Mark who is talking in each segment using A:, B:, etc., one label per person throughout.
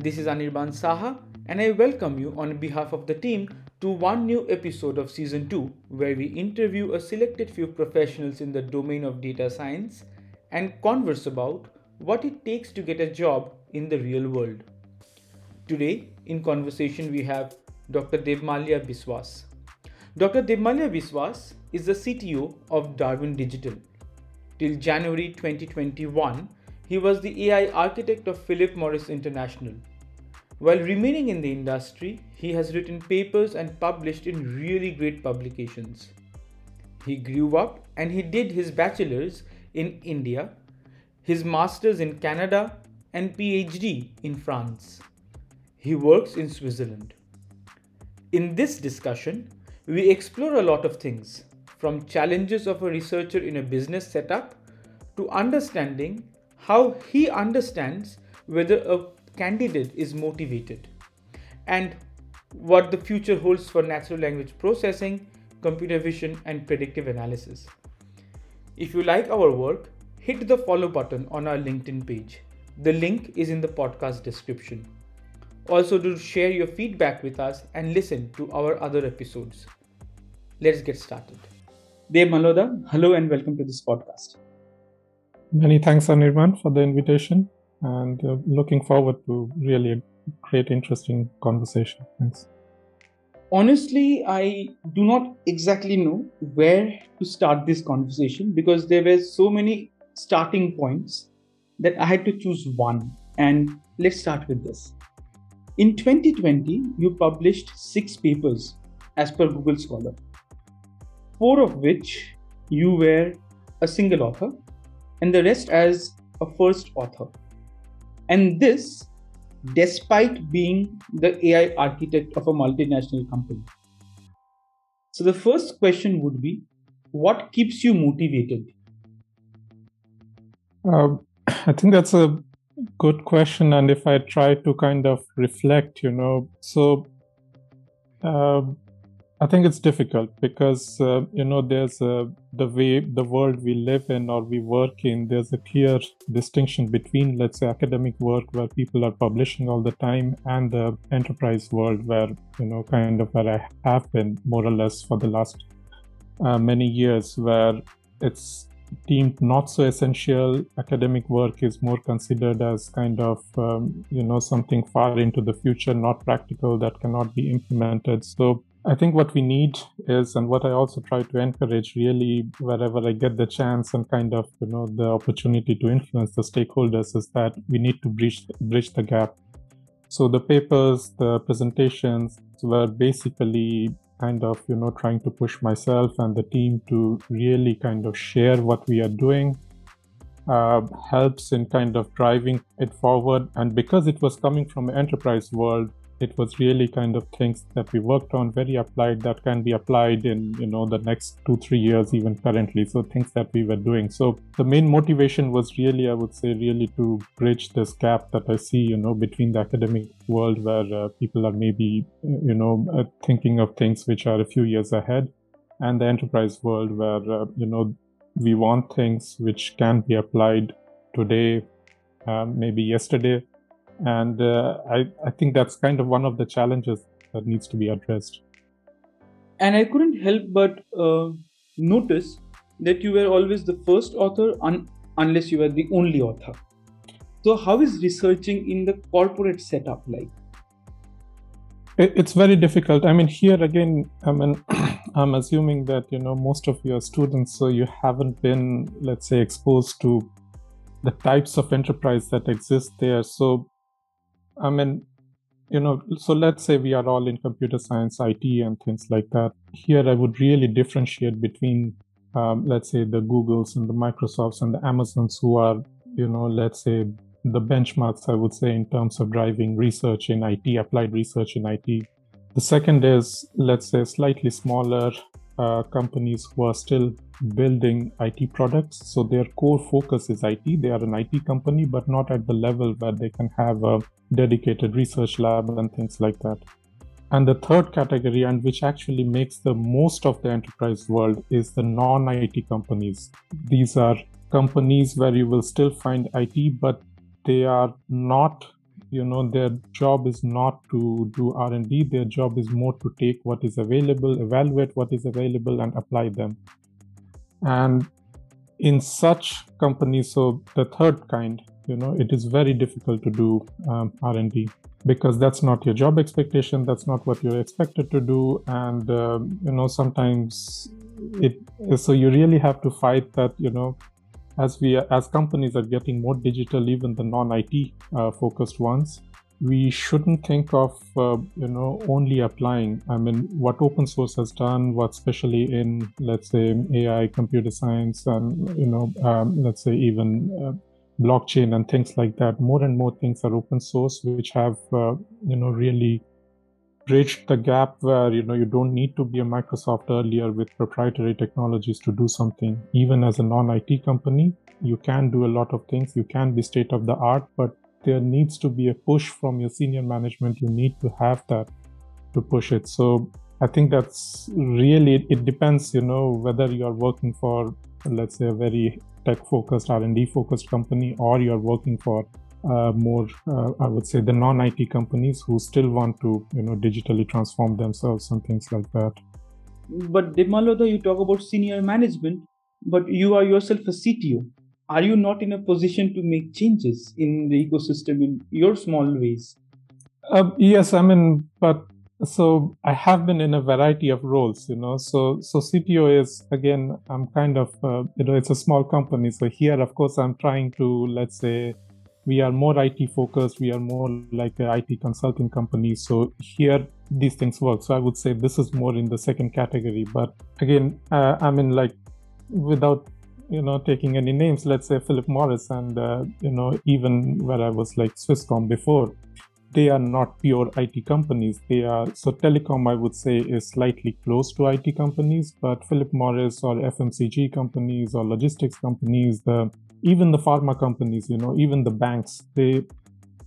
A: This is Anirban Saha, and I welcome you on behalf of the team to one new episode of Season 2, where we interview a selected few professionals in the domain of data science and converse about what it takes to get a job in the real world. Today, in conversation, we have Dr. Debmalya Biswas. Dr. Debmalya Biswas is the CTO of Darwin Digital. Till January 2021, he was the AI architect of Philip Morris International. While remaining in the industry, he has written papers and published in really great publications. He grew up and he did his bachelor's in India, his master's in Canada, and PhD in France. He works in Switzerland. In this discussion, we explore a lot of things from challenges of a researcher in a business setup to understanding how he understands whether a candidate is motivated and what the future holds for natural language processing, computer vision, and predictive analysis. If you like our work, hit the follow button on our LinkedIn page. The link is in the podcast description. Also, do share your feedback with us and listen to our other episodes. Let's get started. Debmalya, hello and welcome to this podcast.
B: Many thanks, Anirban, for the invitation and uh, looking forward to really a great, interesting conversation. Thanks.
A: Honestly, I do not exactly know where to start this conversation because there were so many starting points that I had to choose one. And let's start with this. In 2020, you published six papers as per Google Scholar, four of which you were a single author, and the rest as a first author. And this despite being the AI architect of a multinational company. So, the first question would be what keeps you motivated?
B: Uh, I think that's a good question. And if I try to kind of reflect, you know, so uh, I think it's difficult because uh, you know there's a, the way the world we live in or we work in. There's a clear distinction between, let's say, academic work where people are publishing all the time and the enterprise world where you know kind of where I have been more or less for the last uh, many years, where it's deemed not so essential. Academic work is more considered as kind of um, you know something far into the future, not practical that cannot be implemented. So I think what we need is, and what I also try to encourage really wherever I get the chance and kind of, you know, the opportunity to influence the stakeholders is that we need to bridge, bridge the gap. So the papers, the presentations were basically kind of, you know, trying to push myself and the team to really kind of share what we are doing. Uh, helps in kind of driving it forward. And because it was coming from enterprise world, it was really kind of things that we worked on very applied that can be applied in you know the next two three years even currently. So things that we were doing. So the main motivation was really i would say really to bridge this gap that i see you know between the academic world where uh, people are maybe you know uh, thinking of things which are a few years ahead and the enterprise world where uh, you know we want things which can be applied today uh, maybe yesterday and uh, I, I think that's kind of one of the challenges that needs to be addressed.
A: And i couldn't help but uh, notice that you were always the first author un- unless you were the only author. So how is researching in the corporate setup like?
B: It's very difficult. I mean here again i mean i'm assuming that you know most of your students so you haven't been let's say exposed to the types of enterprise that exist there. So I mean, you know, so let's say we are all in computer science, IT, and things like that. Here, I would really differentiate between, um, let's say, the Googles and the Microsofts and the Amazons, who are, you know, let's say, the benchmarks, I would say, in terms of driving research in IT, applied research in IT. The second is, let's say, slightly smaller uh, companies who are still building IT products. So their core focus is IT. They are an IT company, but not at the level where they can have a dedicated research lab and things like that. And the third category, and which actually makes the most of the enterprise world, is the non IT companies. These are companies where you will still find IT, but they are not you know their job is not to do r&d their job is more to take what is available evaluate what is available and apply them and in such companies so the third kind you know it is very difficult to do um, r&d because that's not your job expectation that's not what you're expected to do. And uh, you know sometimes it so you really have to fight that you know as we as companies are getting more digital even the non-it uh, focused ones we shouldn't think of uh, you know only applying i mean what open source has done what especially in let's say ai computer science and you know um, let's say even uh, blockchain and things like that more and more things are open source which have uh, you know really bridged the gap where you know you don't need to be a Microsoft earlier with proprietary technologies to do something. Even as a non-IT company, you can do a lot of things. You can be state of the art, but there needs to be a push from your senior management. You need to have that to push it. So I think that's really it depends. You know whether you are working for let's say a very tech focused R&D focused company or you're working for uh, more, uh, I would say, the non-IT companies who still want to, you know, digitally transform themselves and things like that.
A: But Debmalya, you talk about senior management, but you are yourself a CTO. Are you not in a position to make changes in the ecosystem in your small ways?
B: Uh, yes, I mean, but so i have been in a variety of roles you know so so cto is again i'm kind of uh, you know it's a small company so here of course i'm trying to let's say we are more IT focused. We are more like a IT consulting company. So here these things work. So I would say this is more in the second category. But again, uh, I mean, like without you know taking any names, let's say Philip Morris and uh, you know even where I was like Swisscom before, they are not pure IT companies. They are so telecom. I would say is slightly close to IT companies, but Philip Morris or FMCG companies or logistics companies, the even the pharma companies you know even the banks they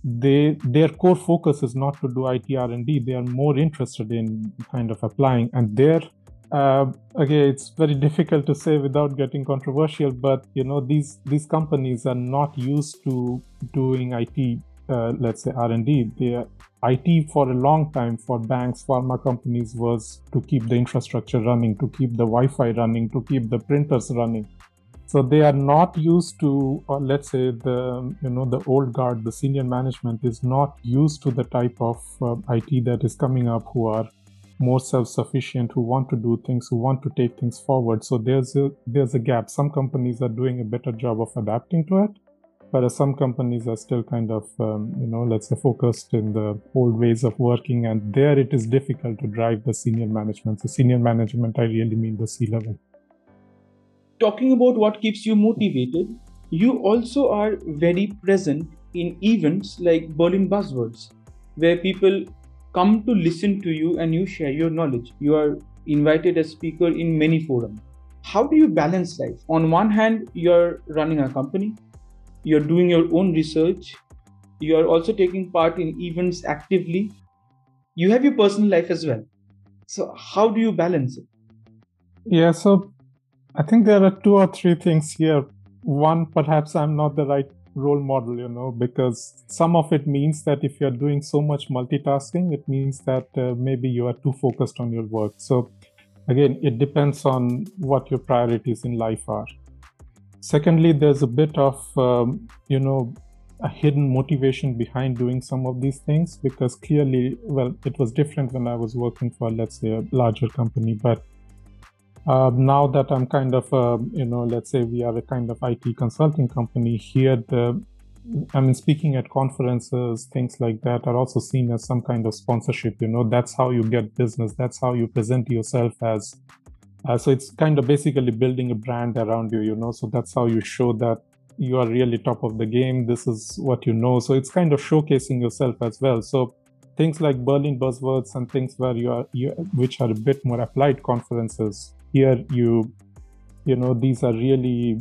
B: they their core focus is not to do IT R&D they are more interested in kind of applying and there uh, okay it's very difficult to say without getting controversial but you know these these companies are not used to doing IT uh, let's say R&D they IT for a long time for banks pharma companies was to keep the infrastructure running to keep the wi-fi running to keep the printers running. So they are not used to or let's say the you know the old guard the senior management is not used to the type of uh, it that is coming up who are more self-sufficient who want to do things who want to take things forward. So there's a there's a gap. Some companies are doing a better job of adapting to it but some companies are still kind of um, you know let's say focused in the old ways of working and there it is difficult to drive the senior management. So senior management i really mean the c level
A: talking about what keeps you motivated, you also are very present in events like Berlin Buzzwords, where people come to listen to you and you share your knowledge. You are invited as speaker in many forums. How do you balance life? On one hand, you're running a company, you're doing your own research, you are also taking part in events actively. You have your personal life as well. So, how do you balance it?
B: Yeah, so I think there are two or three things here. One, perhaps I'm not the right role model, you know, because some of it means that if you're doing so much multitasking, it means that uh, maybe you are too focused on your work. So, again, it depends on what your priorities in life are. Secondly, there's a bit of, um, you know, a hidden motivation behind doing some of these things because clearly, well, it was different when I was working for, let's say, a larger company, but uh, now that I'm kind of, uh, you know, let's say we are a kind of IT consulting company here, the, I mean, speaking at conferences, things like that are also seen as some kind of sponsorship. You know, that's how you get business. That's how you present yourself as. Uh, so it's kind of basically building a brand around you. You know, so that's how you show that you are really top of the game. This is what you know. So it's kind of showcasing yourself as well. So things like Berlin buzzwords and things where you are, you, which are a bit more applied conferences here you you know these are really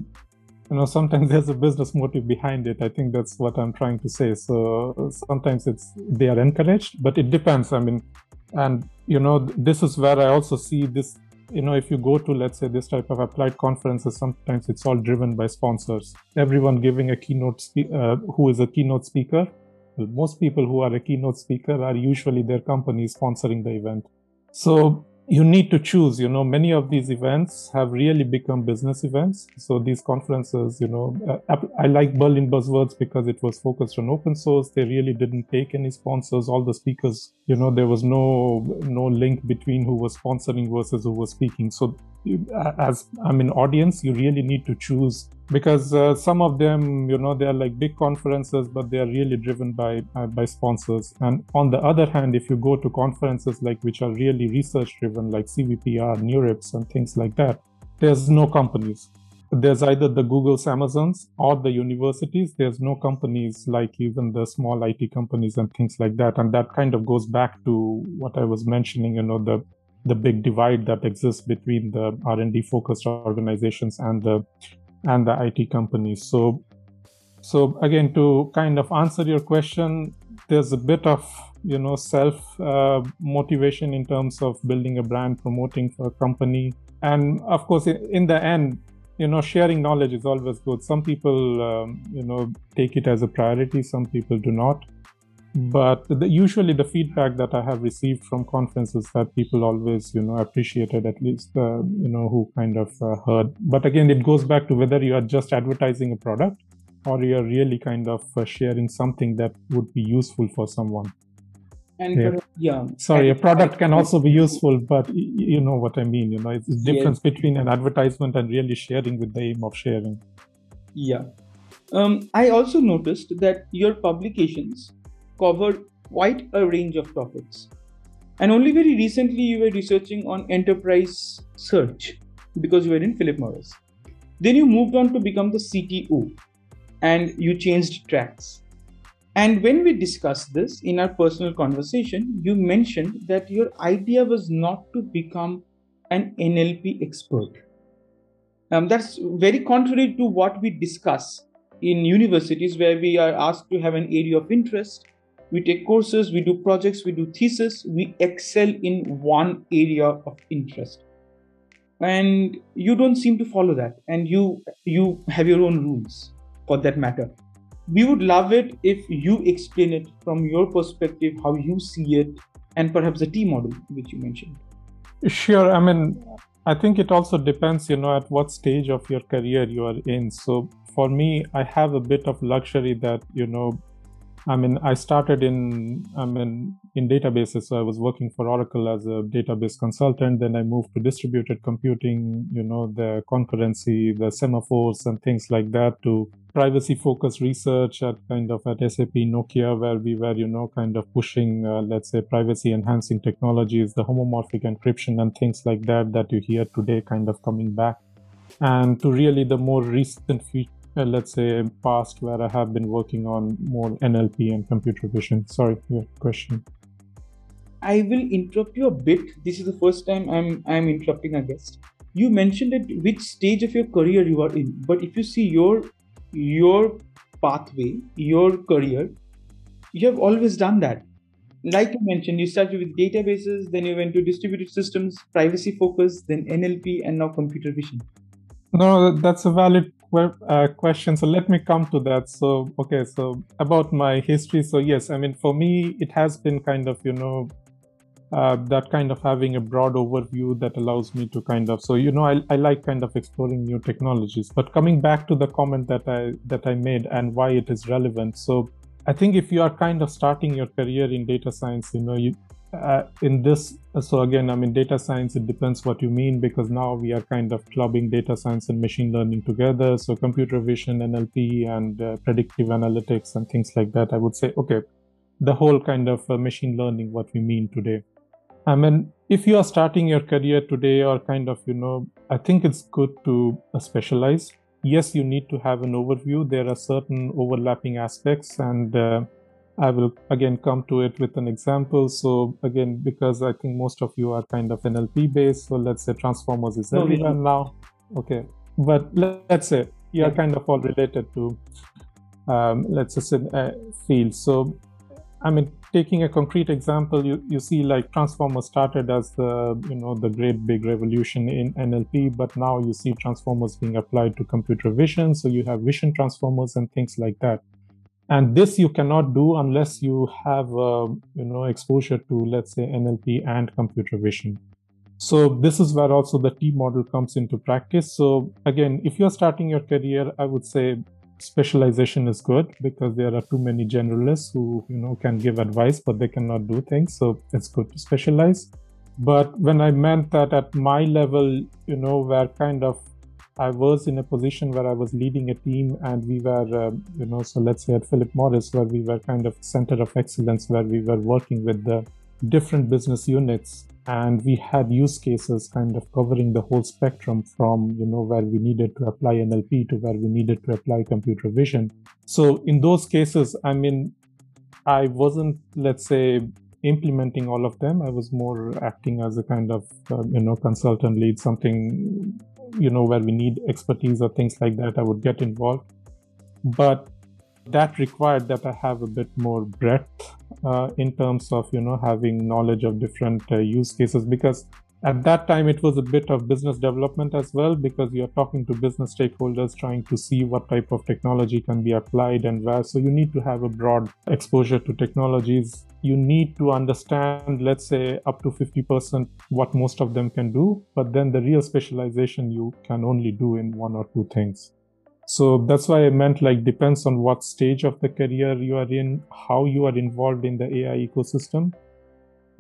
B: you know sometimes there's a business motive behind it i think that's what i'm trying to say so sometimes it's they are encouraged but it depends i mean and you know this is where i also see this you know if you go to let's say this type of applied conferences sometimes it's all driven by sponsors everyone giving a keynote spe- uh, who is a keynote speaker. Most people who are a keynote speaker are usually their company sponsoring the event. So you need to choose you know. Many of these events have really become business events. So these conferences you know uh, i like berlin buzzwords because it was focused on open source. They really didn't take any sponsors. All the speakers you know there was no no link between who was sponsoring versus who was speaking. So as i'm an audience you really need to choose because uh, some of them you know they're like big conferences but they are really driven by uh, by sponsors. And on the other hand if you go to conferences like which are really research driven like cvpr NeurIPS and things like that there's no companies. There's either the googles amazons or the universities. There's no companies like even the small it companies and things like that. And that kind of goes back to what i was mentioning you know the the big divide that exists between the r&d focused organizations and the and the IT companies. So, so again, to kind of answer your question, there's a bit of you know self uh, motivation in terms of building a brand, promoting for a company, and of course, in the end, you know, sharing knowledge is always good. Some people, um, you know, take it as a priority. Some people do not but the, usually the feedback that i have received from conferences that people always you know appreciated at least uh, you know who kind of uh, heard. But again it goes back to whether you are just advertising a product or you're really kind of uh, sharing something that would be useful for someone.
A: And yeah, yeah.
B: sorry a product can also be useful but you know what i mean you know it's the difference yes. between an advertisement and really sharing with the aim of sharing.
A: Yeah. Um, i also noticed that your publications covered quite a range of topics. And only very recently you were researching on enterprise search because you were in Philip Morris. Then you moved on to become the CTO and you changed tracks. And when we discussed this in our personal conversation, you mentioned that your idea was not to become an NLP expert. Um, that's very contrary to what we discuss in universities, where we are asked to have an area of interest we take courses, we do projects, we do thesis, we excel in one area of interest. And you don't seem to follow that, and you you have your own rules for that matter. We would love it if you explain it from your perspective, how you see it, and perhaps the T model which you mentioned.
B: Sure. I mean, I think it also depends, you know, at what stage of your career you are in. So for me, I have a bit of luxury that, you know, I mean, I started in, I mean, in databases. So I was working for Oracle as a database consultant. Then I moved to distributed computing, you know, the concurrency, the semaphores and things like that to privacy focused research at kind of at SAP Nokia, where we were, you know, kind of pushing, uh, let's say, privacy enhancing technologies, the homomorphic encryption and things like that, that you hear today kind of coming back. And to really the more recent uh, let's say past where I have been working on more NLP and computer vision. Sorry, your question.
A: I will interrupt you a bit. This is the first time I'm I'm interrupting a guest. You mentioned at which stage of your career you are in, but if you see your your pathway, your career, you have always done that. Like you mentioned, you started with databases, then you went to distributed systems, privacy focus, then NLP, and now computer vision.
B: No, that's a valid uh, question. So let me come to that. So, okay, so about my history. So, yes, I mean, for me, it has been kind of, you know, uh, that kind of having a broad overview that allows me to kind of so you know I, I like kind of exploring new technologies but coming back to the comment that i that i made and why it is relevant so i think if you are kind of starting your career in data science you know you uh, in this so again i mean data science it depends what you mean because now we are kind of clubbing data science and machine learning together. So computer vision nlp and uh, predictive analytics and things like that i would say okay the whole kind of uh, machine learning what we mean today. I mean if you are starting your career today or kind of you know i think it's good to uh, specialize. Yes you need to have an overview. There are certain overlapping aspects and uh, I will again come to it with an example. So again, because I think most of you are kind of NLP based, so let's say transformers is everywhere now. Okay, but let's say you are kind of all related to, um, let's just say, uh, fields. So I mean, taking a concrete example, you, you see like transformers started as the you know the great big revolution in NLP, but now you see transformers being applied to computer vision. So you have vision transformers and things like that and this you cannot do unless you have uh, you know exposure to let's say nlp and computer vision. So this is where also the t model comes into practice. So again if you're starting your career i would say specialization is good because there are too many generalists who you know can give advice but they cannot do things. So it's good to specialize. But when i meant that at my level you know where kind of I was in a position where I was leading a team, and we were, uh, you know, so let's say at Philip Morris, where we were kind of center of excellence, where we were working with the different business units, and we had use cases kind of covering the whole spectrum from, you know, where we needed to apply NLP to where we needed to apply computer vision. So in those cases, I mean, I wasn't, let's say, implementing all of them. I was more acting as a kind of, uh, you know, consultant lead, something you know where we need expertise or things like that i would get involved. But that required that i have a bit more breadth uh, in terms of you know having knowledge of different uh, use cases because at that time it was a bit of business development as well because you're talking to business stakeholders trying to see what type of technology can be applied and where. So you need to have a broad exposure to technologies. You need to understand let's say up to 50% what most of them can do but then the real specialization you can only do in one or two things. So that's why i meant like depends on what stage of the career you are in how you are involved in the ai ecosystem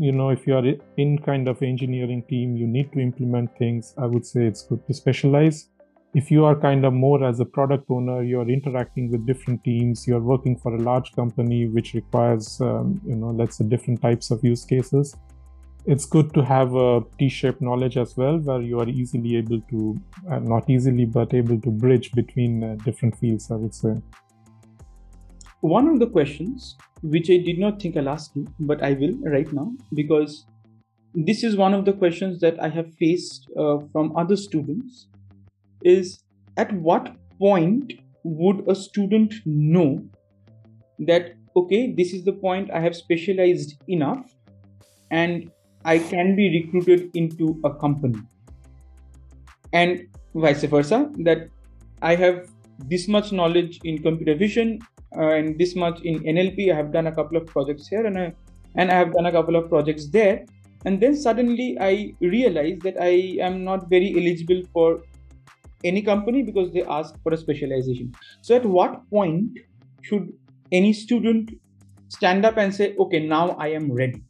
B: you know if you are in kind of engineering team you need to implement things i would say it's good to specialize. If you are kind of more as a product owner you're interacting with different teams you're working for a large company which requires um, you know let's say different types of use cases it's good to have a t-shaped knowledge as well where you are easily able to uh, not easily but able to bridge between uh, different fields i would say
A: one of the questions which i did not think i'll ask you but i will right now because this is one of the questions that i have faced uh, from other students is at what point would a student know that okay this is the point i have specialized enough and i can be recruited into a company? And vice versa that i have this much knowledge in computer vision and this much in nlp i have done a couple of projects here and i and i have done a couple of projects there. And then suddenly i realize that i am not very eligible for any company because they ask for a specialization. So at what point should any student stand up and say okay now i am ready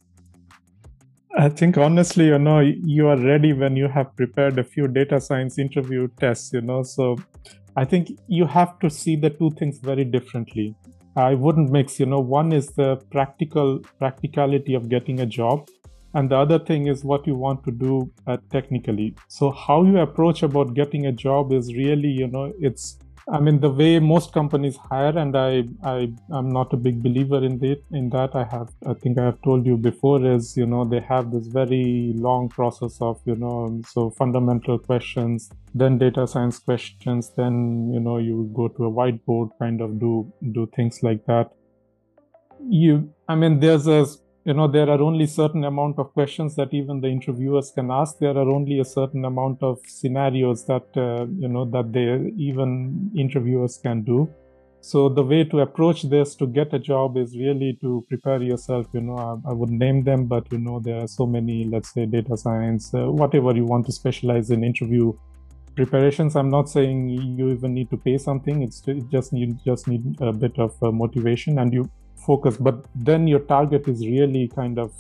B: i think honestly you know you are ready when you have prepared a few data science interview tests you know so i think you have to see the two things very differently. I wouldn't mix you know one is the practical practicality of getting a job and the other thing is what you want to do uh, technically. So how you approach about getting a job is really you know it's i mean the way most companies hire and i i i'm not a big believer in that in that. I have i think i have told you before is you know they have this very long process of you know so fundamental questions then data science questions then you know you go to a whiteboard kind of do do things like that. You i mean there's a you know there are only certain amount of questions that even the interviewers can ask. There are only a certain amount of scenarios that uh, you know that they even interviewers can do. So the way to approach this to get a job is really to prepare yourself. You know i, I would name them but you know there are so many let's say data science uh, whatever you want to specialize in interview preparations. I'm not saying you even need to pay something. It's it just you just need a bit of uh, motivation and you focus but then your target is really kind of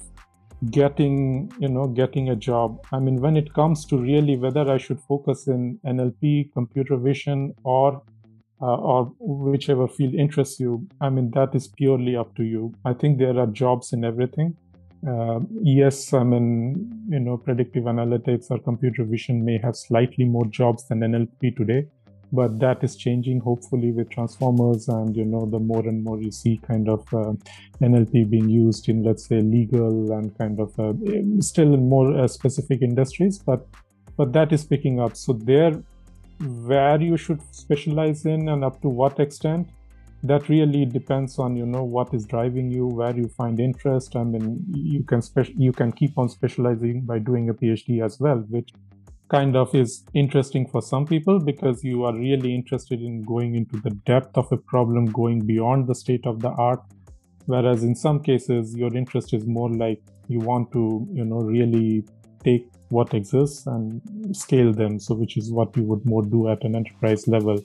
B: getting you know getting a job. I mean when it comes to really whether i should focus in nlp computer vision or uh, or whichever field interests you i mean that is purely up to you. I think there are jobs in everything. Uh, yes i mean you know predictive analytics or computer vision may have slightly more jobs than nlp today but that is changing hopefully with transformers and you know the more and more you see kind of uh, nlp being used in let's say legal and kind of uh, still in more uh, specific industries but but that is picking up. So there where you should specialize in and up to what extent that really depends on you know what is driving you where you find interest i mean you can spe- you can keep on specializing by doing a phd as well which kind of is interesting for some people because you are really interested in going into the depth of a problem, going beyond the state of the art. Whereas in some cases, your interest is more like you want to, you know, really take what exists and scale them. So, which is what you would more do at an enterprise level.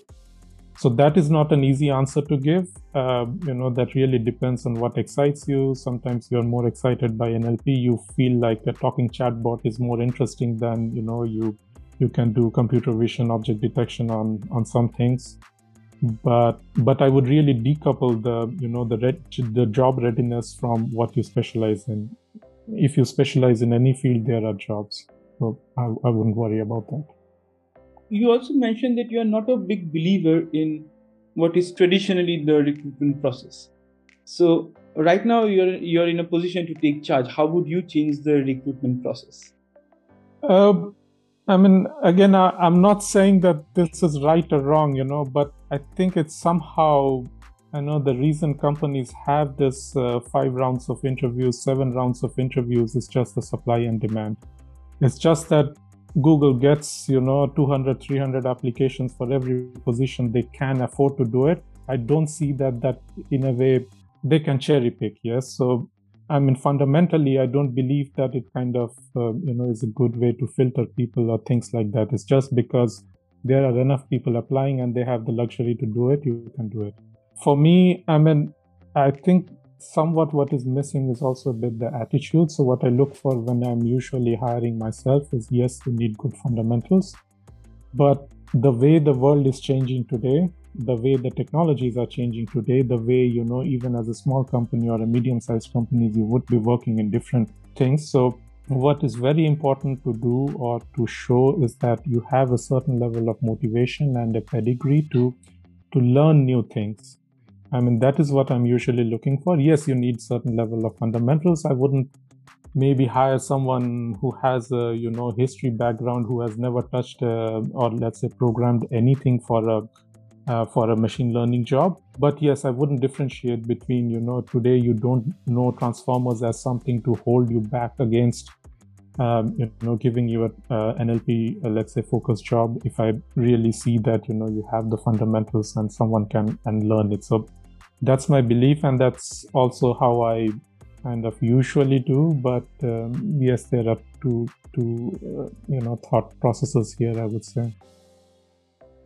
B: So that is not an easy answer to give. Uh, you know, that really depends on what excites you. Sometimes you're more excited by NLP. You feel like a talking chatbot is more interesting than you know you you can do computer vision, object detection on on some things. But but I would really decouple the you know the red, the job readiness from what you specialize in. If you specialize in any field, there are jobs. So I, I wouldn't worry about that
A: you also mentioned that you are not a big believer in what is traditionally the recruitment process. So right now you're you're in a position to take charge. How would you change the recruitment process?
B: Uh, I mean, again, I, am not saying that this is right or wrong, you know, but I think it's somehow, I know the reason companies have this uh, five rounds of interviews, seven rounds of interviews is just the supply and demand. It's just that Google gets, you know, 200, 300 applications for every position, they can afford to do it. I don't see that that in a way they can cherry pick. Yes, so I mean fundamentally, I don't believe that it kind of uh, you know is a good way to filter people or things like that. It's just because there are enough people applying and they have the luxury to do it, you can do it. For me, I mean, I think somewhat what is missing is also a bit the attitude. So, what I look for when I'm usually hiring myself is yes, you need good fundamentals, but the way the world is changing today, the way the technologies are changing today, the way, you know, even as a small company or a medium sized company, you would be working in different things. So, what is very important to do or to show is that you have a certain level of motivation and a pedigree to to learn new things I mean, that is what I'm usually looking for. Yes, you need certain level of fundamentals. I wouldn't maybe hire someone who has a you know history background who has never touched uh, or let's say programmed anything for a uh, for a machine learning job but yes i wouldn't differentiate between you know today you don't know transformers as something to hold you back against um, you know giving you an uh, nlp uh, let's say focused job if i really see that you know you have the fundamentals and someone can and learn it so that's my belief and that's also how i kind of usually do but um, yes there are two two uh, you know thought processes here i would say.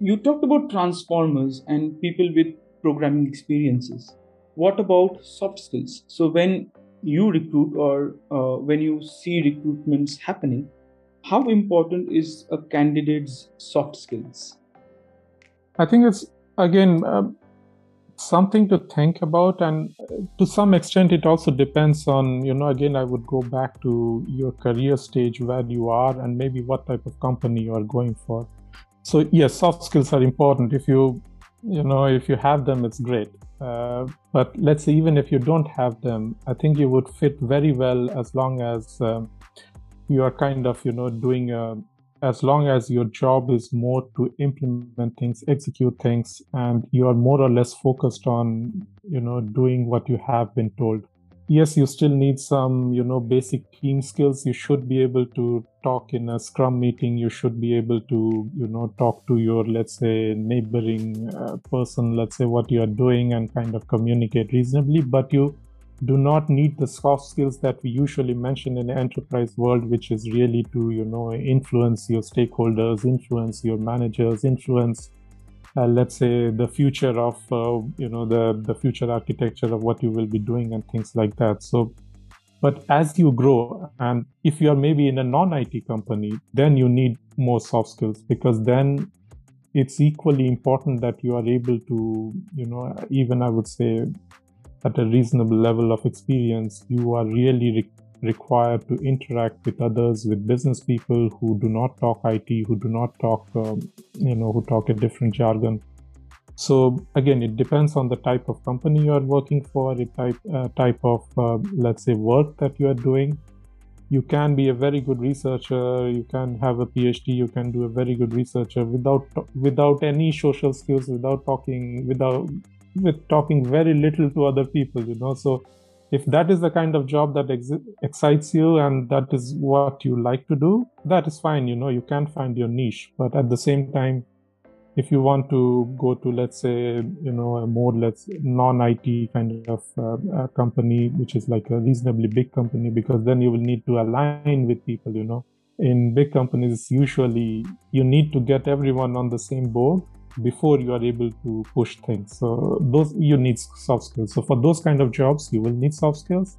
A: You talked about transformers and people with programming experiences. What about soft skills? So when you recruit or uh, when you see recruitments happening how important is a candidate's soft skills?
B: I think it's again uh, something to think about and uh, to some extent it also depends on you know again i would go back to your career stage where you are and maybe what type of company you are going for. So yes soft skills are important. If you you know if you have them it's great. Uh, but let's say even if you don't have them i think you would fit very well as long as um, you are kind of you know doing a, as long as your job is more to implement things execute things and you are more or less focused on you know doing what you have been told. Yes you still need some you know basic team skills. You should be able to talk in a scrum meeting. You should be able to you know talk to your let's say neighboring uh, person let's say what you are doing and kind of communicate reasonably. But you do not need the soft skills that we usually mention in the enterprise world which is really to you know influence your stakeholders influence your managers influence uh, let's say the future of uh, you know the the future architecture of what you will be doing and things like that. So but as you grow and if you are maybe in a non-IT company then you need more soft skills because then it's equally important that you are able to you know even i would say at a reasonable level of experience you are really re- required to interact with others, with business people who do not talk IT, who do not talk, um, you know, who talk a different jargon. So again, it depends on the type of company you are working for, the type uh, type of uh, let's say work that you are doing. You can be a very good researcher. You can have a PhD. You can do a very good researcher without without any social skills, without talking, without with talking very little to other people. You know, so if that is the kind of job that ex- excites you and that is what you like to do that is fine you know? You can find your niche. But at the same time if you want to go to let's say you know a more let's non-IT kind of uh, company which is like a reasonably big company because then you will need to align with people you know? In big companies usually you need to get everyone on the same board before you are able to push things. So those you need soft skills. So for those kind of jobs you will need soft skills.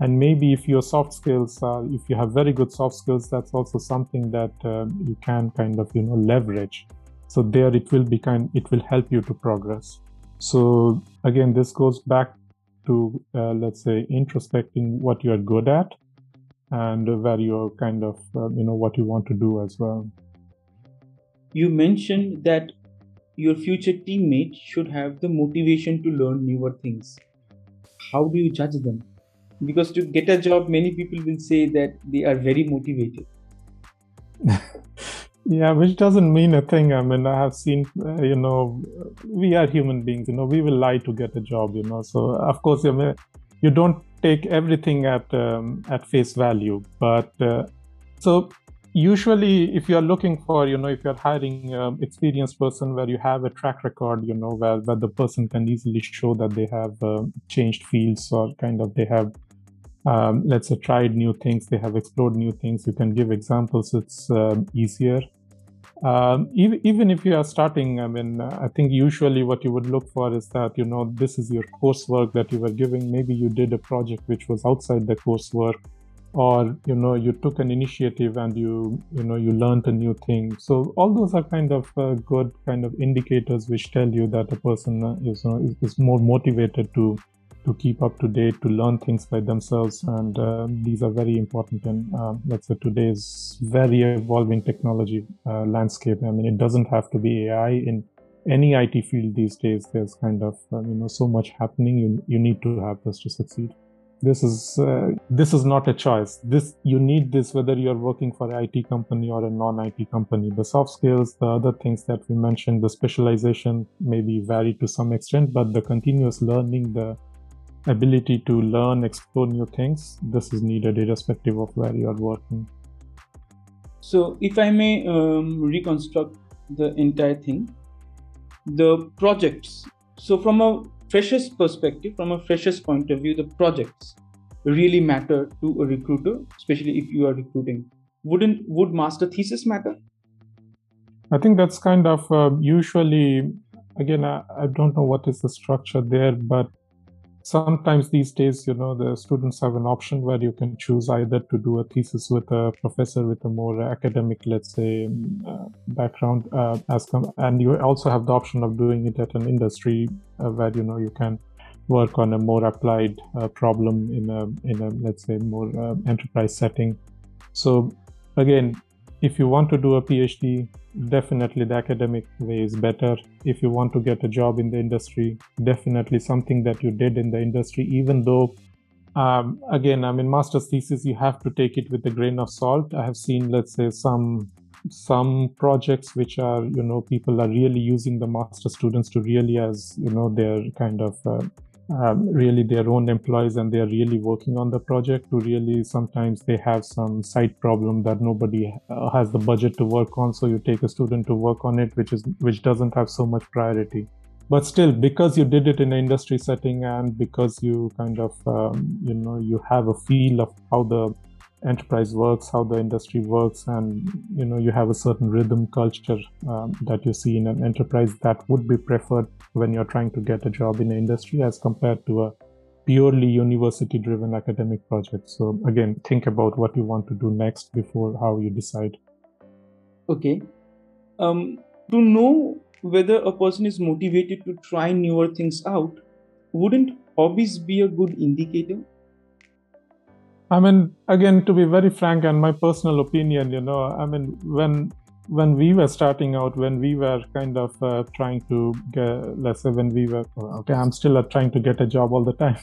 B: And maybe if your soft skills are if you have very good soft skills that's also something that uh, you can kind of you know leverage. So there it will be kind it will help you to progress. So again this goes back to uh, let's say introspecting what you are good at and where you're kind of uh, you know what you want to do as well.
A: You mentioned that your future teammates should have the motivation to learn newer things. How do you judge them? Because to get a job, many people will say that they are very motivated.
B: yeah, which doesn't mean a thing. I mean, I have seen, uh, you know, we are human beings, you know, we will lie to get a job, you know. So, of course, you, you don't take everything at um, at face value. But uh, so usually if you're looking for you know if you're hiring an experienced person where you have a track record you know where, where the person can easily show that they have uh, changed fields or kind of they have um, let's say tried new things they have explored new things you can give examples it's um, easier. Um, even, even if you are starting i mean i think usually what you would look for is that you know this is your coursework that you were giving. Maybe you did a project which was outside the coursework or you know you took an initiative and you you know you learned a new thing. So all those are kind of uh, good kind of indicators which tell you that a person uh, is, uh, is, is more motivated to to keep up to date to learn things by themselves. And uh, these are very important in uh, let's say today's very evolving technology uh, landscape. I mean it doesn't have to be ai in any IT field these days, there's kind of you know so much happening. You you need to have this to succeed this is uh, this is not a choice. This you need this whether you're working for an it company or a non-it company. The soft skills the other things that we mentioned the specialization maybe vary to some extent but the continuous learning the ability to learn explore new things this is needed irrespective of where you are working.
A: So if i may um, reconstruct the entire thing the projects. So from a freshers perspective from a freshers point of view the projects really matter to a recruiter especially if you are recruiting. Wouldn't would master thesis matter?
B: I think that's kind of uh, usually again I, I don't know what is the structure there but sometimes these days you know the students have an option where you can choose either to do a thesis with a professor with a more academic let's say uh, background uh, as com- and you also have the option of doing it at an industry uh, where you know you can work on a more applied uh, problem in a in a let's say more uh, enterprise setting. So again if you want to do a phd definitely the academic way is better. If you want to get a job in the industry definitely something that you did in the industry even though um, again i mean master's thesis you have to take it with a grain of salt. I have seen let's say some some projects which are you know people are really using the master students to really as you know their kind of uh, um, really their own employees and they're really working on the project to really sometimes they have some side problem that nobody uh, has the budget to work on. So you take a student to work on it which is which doesn't have so much priority. But still because you did it in an industry setting and because you kind of um, you know you have a feel of how the enterprise works, how the industry works, and you know you have a certain rhythm culture um, that you see in an enterprise that would be preferred when you're trying to get a job in the industry as compared to a purely university driven academic project. So again, think about what you want to do next before how you decide.
A: Okay. Um, to know whether a person is motivated to try newer things out, wouldn't hobbies be a good indicator?
B: I mean, again, to be very frank, and my personal opinion, you know, I mean, when when we were starting out, when we were kind of uh, trying to get, let's say, when we were, okay, I'm still uh, trying to get a job all the time.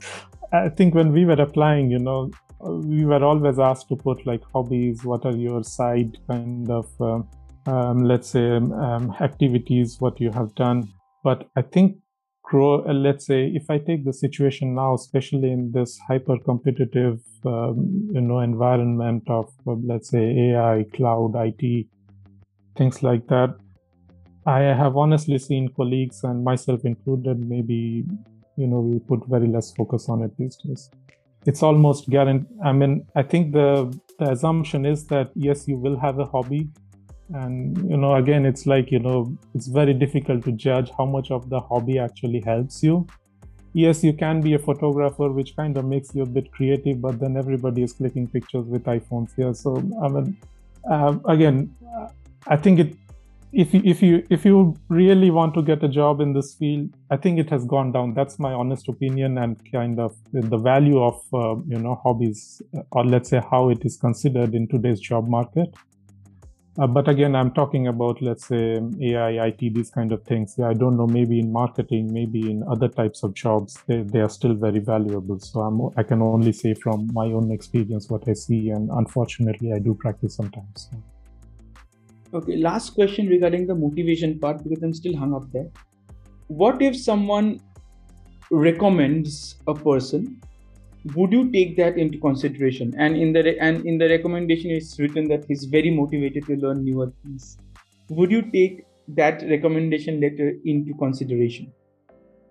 B: I think when we were applying, you know, we were always asked to put like hobbies, what are your side kind of, um, um, let's say, um, activities, what you have done. But I think grow uh, let's say if i take the situation now especially in this hyper competitive um, you know environment of uh, let's say ai cloud it things like that i have honestly seen colleagues and myself included maybe you know we put very less focus on it these days. It's almost guaranteed i mean i think the the assumption is that yes you will have a hobby and you know again it's like you know it's very difficult to judge how much of the hobby actually helps you. Yes you can be a photographer which kind of makes you a bit creative but then everybody is clicking pictures with iphones yeah so i mean uh, again i think it if you, if you if you really want to get a job in this field i think it has gone down. That's my honest opinion and kind of the value of uh, you know hobbies or let's say how it is considered in today's job market uh, but again, I'm talking about, let's say, AI, IT, these kind of things. Yeah, I don't know, maybe in marketing, maybe in other types of jobs, they, they are still very valuable. So I'm, I can only say from my own experience what I see. And unfortunately, I do practice sometimes. So.
A: Okay, last question regarding the motivation part, because I'm still hung up there. What if someone recommends a person would you take that into consideration? And in the re- and in the recommendation it's written that he's very motivated to learn newer things. Would you take that recommendation letter into consideration?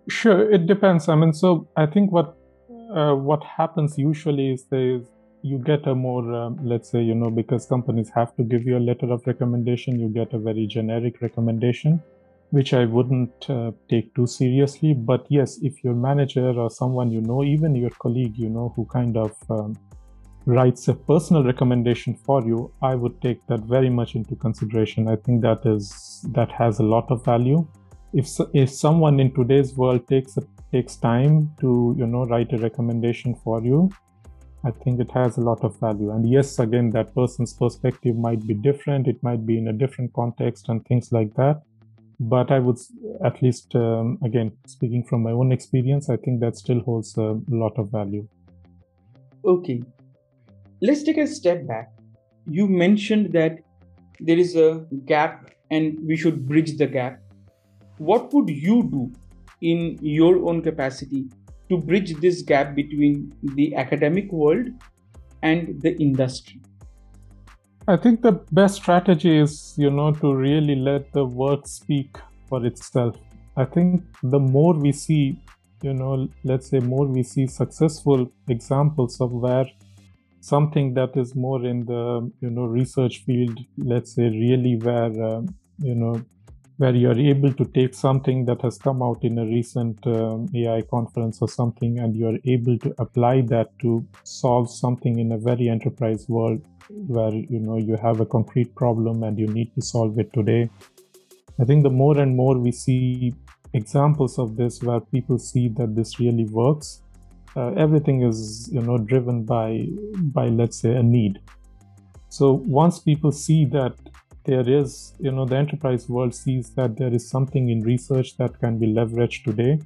B: Sure it depends. I mean so i think what uh, what happens usually is is you get a more um, let's say you know because companies have to give you a letter of recommendation you get a very generic recommendation which I wouldn't uh, take too seriously. But yes, if your manager or someone you know, even your colleague, you know, who kind of um, writes a personal recommendation for you, I would take that very much into consideration. I think that is that has a lot of value. If if someone in today's world takes takes time to you know write a recommendation for you, I think it has a lot of value. And yes, again, that person's perspective might be different. It might be in a different context and things like that but I would at least, um, again, speaking from my own experience, I think that still holds a lot of value.
A: Okay. Let's take a step back. You mentioned that there is a gap and we should bridge the gap. What would you do in your own capacity to bridge this gap between the academic world and the industry?
B: I think the best strategy is, you know, to really let the work speak for itself. I think the more we see, you know, let's say more we see successful examples of where something that is more in the, you know, research field, let's say really where, uh, you know, where you're able to take something that has come out in a recent um, AI conference or something, and you're able to apply that to solve something in a very enterprise world where you know you have a concrete problem and you need to solve it today. I think the more and more we see examples of this where people see that this really works, uh, everything is you know driven by by let's say a need. So once people see that there is, you know, the enterprise world sees that there is something in research that can be leveraged today.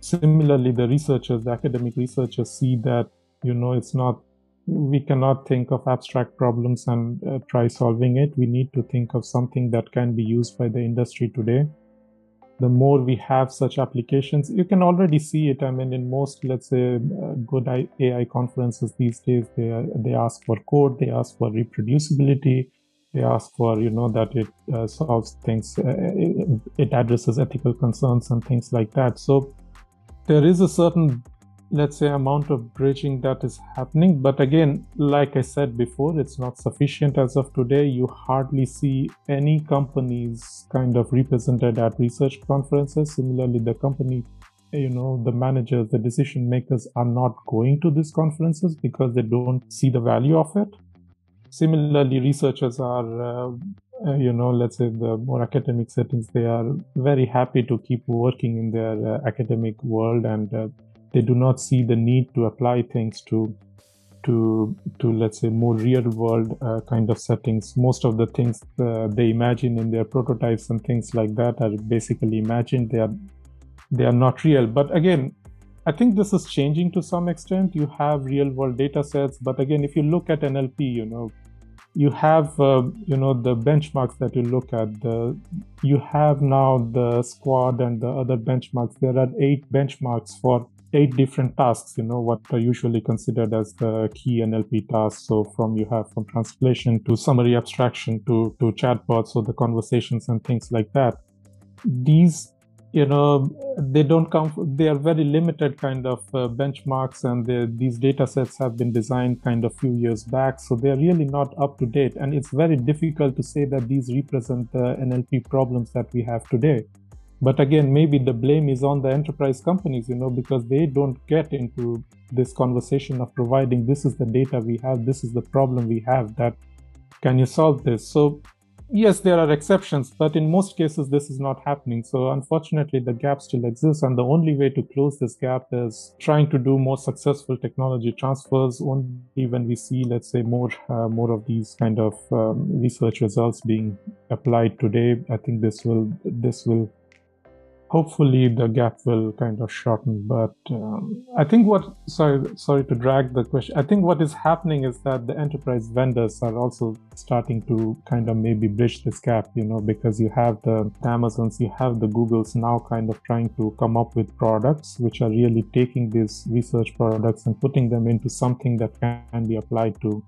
B: Similarly, the researchers, the academic researchers see that, you know, it's not, we cannot think of abstract problems and uh, try solving it. We need to think of something that can be used by the industry today. The more we have such applications, you can already see it. I mean, in most, let's say, uh, good AI conferences these days, they, they ask for code, they ask for reproducibility, they ask for you know that it uh, solves things uh, it, it, addresses ethical concerns and things like that. So there is a certain let's say amount of bridging that is happening but again like i said before it's not sufficient as of today. You hardly see any companies kind of represented at research conferences. Similarly the company you know the managers the decision makers are not going to these conferences because they don't see the value of it Similarly, researchers are, uh, uh, you know, let's say the more academic settings, they are very happy to keep working in their uh, academic world and uh, they do not see the need to apply things to to to let's say more real world uh, kind of settings. Most of the things uh, they imagine in their prototypes and things like that are basically imagined. They are they are not real. But again I think this is changing to some extent. You have real world data sets, but again, if you look at NLP, you know, you have uh, you know the benchmarks that you look at the you have now the squad and the other benchmarks. There are eight benchmarks for eight different tasks you know what are usually considered as the key nlp tasks. So from you have from translation to summary abstraction to to chatbots so the conversations and things like that. These you know they don't come they are very limited kind of uh, benchmarks and these data sets have been designed kind of few years back. So they're really not up to date. And it's very difficult to say that these represent the nlp problems that we have today. But again maybe the blame is on the enterprise companies you know because they don't get into this conversation of providing this is the data we have. This is the problem we have that can you solve this? So yes, there are exceptions, but in most cases, this is not happening. So, unfortunately, the gap still exists. And the only way to close this gap is trying to do more successful technology transfers only when we see, let's say, more, uh, more of these kind of um, research results being applied today. I think this will, this will hopefully the gap will kind of shorten but um, i think what sorry sorry to drag the question i think what is happening is that the enterprise vendors are also starting to kind of maybe bridge this gap you know because you have the amazons you have the googles now kind of trying to come up with products which are really taking these research products and putting them into something that can be applied to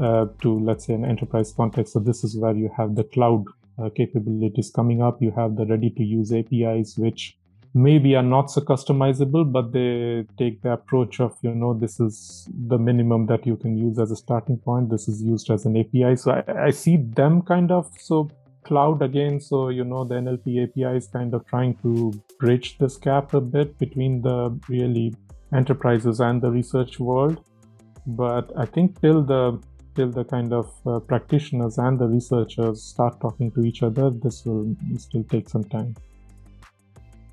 B: uh, to let's say an enterprise context. So this is where you have the cloud uh, capabilities coming up. You have the ready to use APIs, which maybe are not so customizable, but they take the approach of, you know, this is the minimum that you can use as a starting point. This is used as an API. So I, I see them kind of so cloud again. So, you know, the NLP API is kind of trying to bridge this gap a bit between the really enterprises and the research world. But I think till the till the kind of uh, practitioners and the researchers start talking to each other, this will still take some time.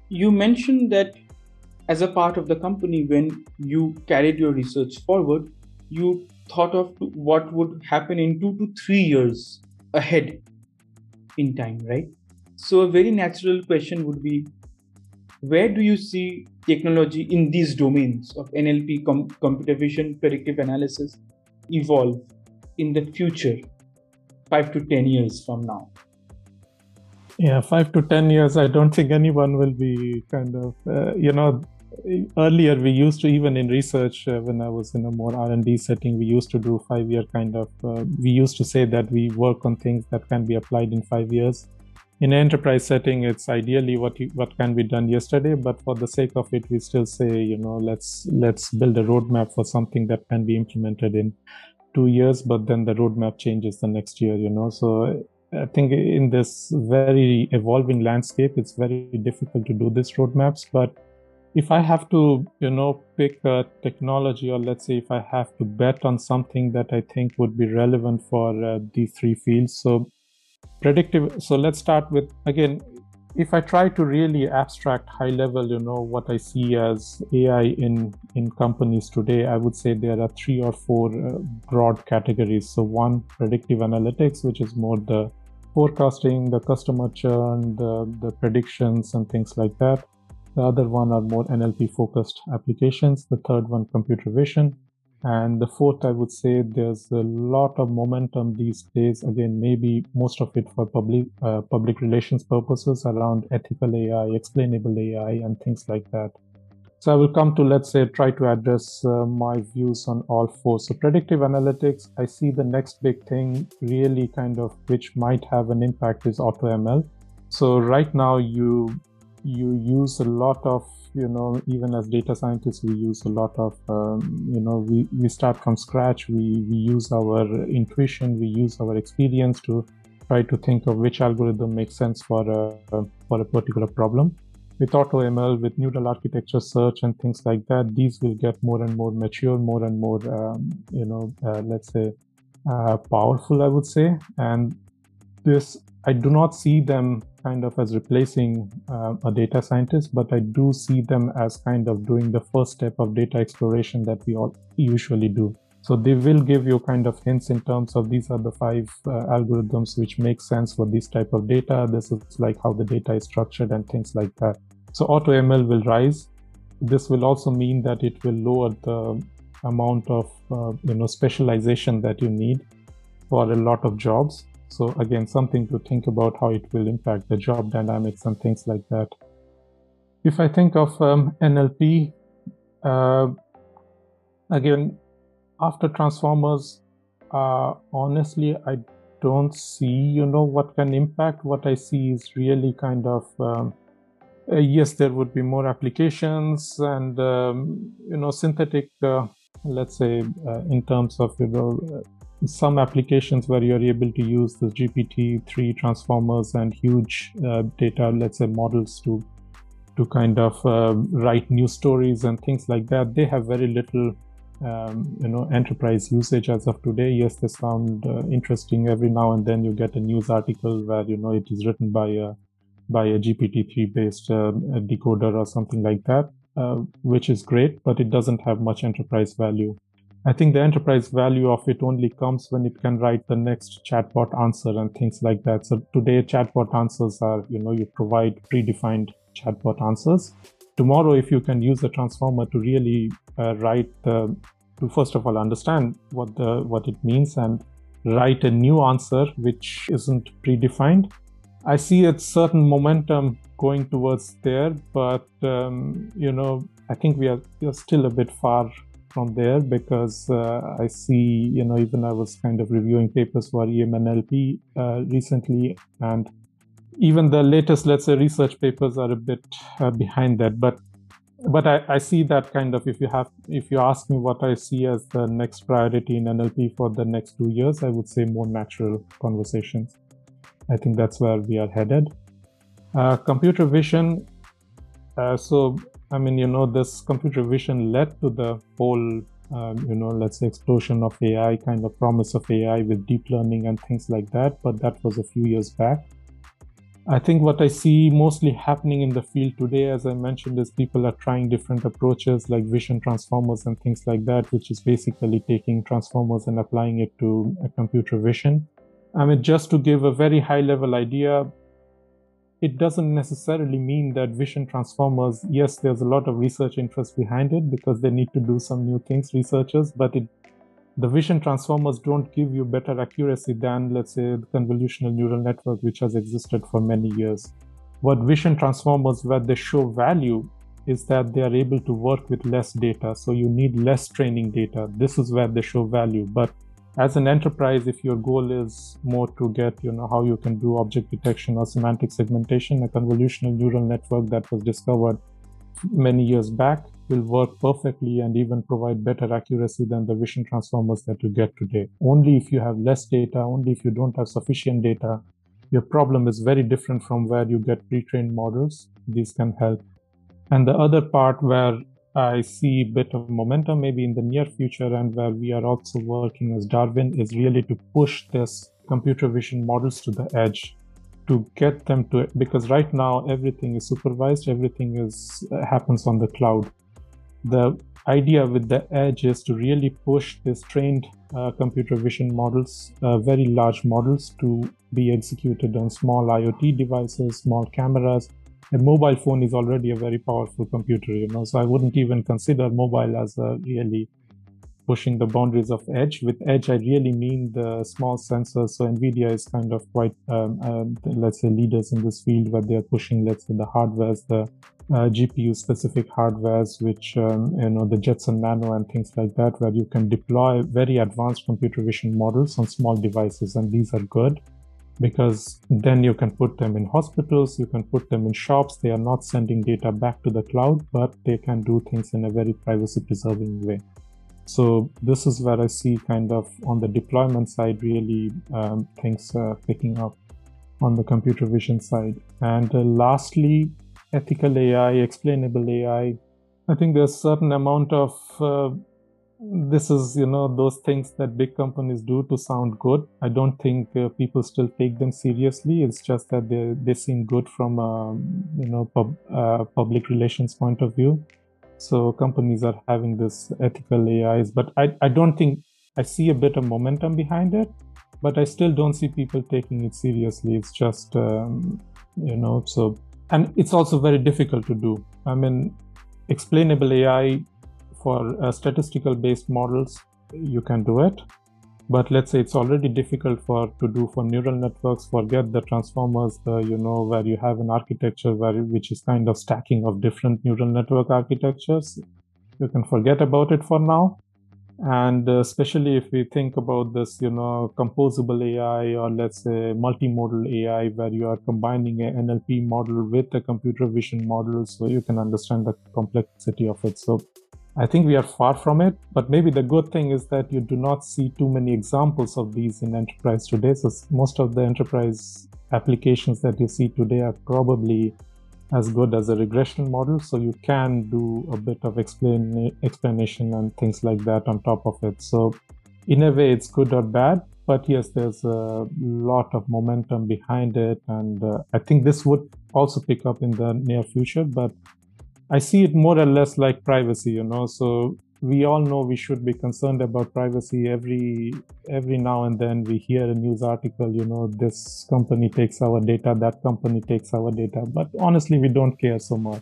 A: You mentioned that as a part of the company, when you carried your research forward, you thought of what would happen in two to three years ahead in time, right? So, a very natural question would be where do you see technology in these domains of NLP, com- computer vision, predictive analysis evolve in the future, five to 10 years from now?
B: Yeah, five to 10 years, I don't think anyone will be kind of, uh, you know, earlier we used to even in research uh, when i was in a more r&d setting we used to do five year kind of uh, we used to say that we work on things that can be applied in five years in an enterprise setting it's ideally what you, what can be done yesterday but for the sake of it we still say you know let's let's build a roadmap for something that can be implemented in two years, but then the roadmap changes the next year, you know. So I think in this very evolving landscape, it's very difficult to do these roadmaps. But if I have to, you know, pick a technology, or let's say if I have to bet on something that I think would be relevant for uh, these three fields, so predictive. So let's start with again if I try to really abstract high level, you know, what I see as AI in, in companies today, I would say there are three or four uh, broad categories. So, one, predictive analytics, which is more the forecasting, the customer churn, the, the predictions, and things like that. The other one are more NLP focused applications. The third one, computer vision. And the fourth, I would say there's a lot of momentum these days. Again, maybe most of it for public uh, public relations purposes around ethical AI, explainable AI, and things like that. So I will come to let's say try to address uh, my views on all four. So predictive analytics, I see the next big thing really kind of which might have an impact is AutoML. So right now you you use a lot of you know even as data scientists we use a lot of um, you know we, we start from scratch we, we use our intuition we use our experience to try to think of which algorithm makes sense for a for a particular problem with AutoML, with neural architecture search and things like that, these will get more and more mature, more and more, um, you know, uh, let's say, uh, powerful, I would say. And this, I do not see them kind of as replacing uh, a data scientist, but I do see them as kind of doing the first step of data exploration that we all usually do. So they will give you kind of hints in terms of these are the five uh, algorithms which make sense for this type of data. This is like how the data is structured and things like that. So AutoML will rise. This will also mean that it will lower the amount of uh, you know specialization that you need for a lot of jobs. So again, something to think about how it will impact the job dynamics and things like that. If I think of um, NLP, uh, again, after transformers, uh, honestly, I don't see, you know, what can impact. What I see is really kind of, um, uh, yes, there would be more applications and, um, you know, synthetic, uh, let's say, uh, in terms of, you know, some applications where you're able to use the GPT-3 transformers and huge uh, data, let's say, models to to kind of uh, write news stories and things like that. They have very little um, you know enterprise usage as of today. Yes they sound uh, interesting every now and then. You get a news article where you know it is written by a by a gpt-3 based uh, decoder or something like that uh, which is great but it doesn't have much enterprise value i think the enterprise value of it only comes when it can write the next chatbot answer and things like that. So today chatbot answers are you know you provide predefined chatbot answers. Tomorrow if you can use the transformer to really uh, write the to first of all understand what the what it means and write a new answer which isn't predefined i see a certain momentum going towards there but um, you know i think we are, we are still a bit far from there because uh, i see you know even i was kind of reviewing papers for emnlp uh, recently and even the latest, let's say, research papers are a bit uh, behind that. But but I, I see that kind of if you have if you ask me what I see as the next priority in NLP for the next two years, I would say more natural conversations. I think that's where we are headed. Uh, computer vision. Uh, so I mean, you know, this computer vision led to the whole, um, you know, let's say explosion of AI, kind of promise of AI with deep learning and things like that. But that was a few years back. I think what I see mostly happening in the field today, as I mentioned, is people are trying different approaches like vision transformers and things like that, which is basically taking transformers and applying it to a computer vision. I mean, just to give a very high level idea, it doesn't necessarily mean that vision transformers, yes, there's a lot of research interest behind it because they need to do some new things, researchers, but it the vision transformers don't give you better accuracy than, let's say, the convolutional neural network, which has existed for many years. What vision transformers, where they show value, is that they are able to work with less data. So you need less training data. This is where they show value. But as an enterprise, if your goal is more to get, you know, how you can do object detection or semantic segmentation, a convolutional neural network that was discovered many years back will work perfectly and even provide better accuracy than the vision transformers that you get today. Only if you have less data, only if you don't have sufficient data, your problem is very different from where you get pre-trained models. These can help. And the other part where I see a bit of momentum maybe in the near future and where we are also working as Darwin is really to push this computer vision models to the edge to get them to because right now everything is supervised everything is happens on the cloud the idea with the edge is to really push these trained uh, computer vision models, uh, very large models, to be executed on small IoT devices, small cameras. A mobile phone is already a very powerful computer, you know, so I wouldn't even consider mobile as a really pushing the boundaries of edge. With edge, I really mean the small sensors. So NVIDIA is kind of quite, um, uh, let's say, leaders in this field where they're pushing, let's say, the hardwares, the uh, GPU specific hardwares, which, um, you know, the Jetson Nano and things like that, where you can deploy very advanced computer vision models on small devices. And these are good because then you can put them in hospitals, you can put them in shops. They are not sending data back to the cloud, but they can do things in a very privacy preserving way. So this is where I see kind of on the deployment side, really um, things uh, picking up on the computer vision side. And uh, lastly, ethical AI, explainable AI. I think there's a certain amount of uh, this is you know those things that big companies do to sound good i don't think uh, people still take them seriously it's just that they they seem good from a you know pub, uh, public relations point of view so companies are having this ethical AIs, but I, I don't think I see a bit of momentum behind it, but I still don't see people taking it seriously. It's just, um, you know, so, and it's also very difficult to do. I mean, explainable AI for uh, statistical based models, you can do it. but let's say it's already difficult for to do for neural networks forget the transformers the you know where you have an architecture where which is kind of stacking of different neural network architectures. You can forget about it for now. And uh, especially if we think about this you know composable ai or let's say multimodal ai where you are combining an nlp model with a computer vision model so you can understand the complexity of it. So i think we are far from it but maybe the good thing is that you do not see too many examples of these in enterprise today so most of the enterprise applications that you see today are probably as good as a regression model. So you can do a bit of explain, explanation and things like that on top of it. So in a way, it's good or bad. But yes, there's a lot of momentum behind it. And uh, I think this would also pick up in the near future. But I see it more or less like privacy, you know. So we all know we should be concerned about privacy every every now and then we hear a news article you know this company takes our data that company takes our data but honestly we don't care so much.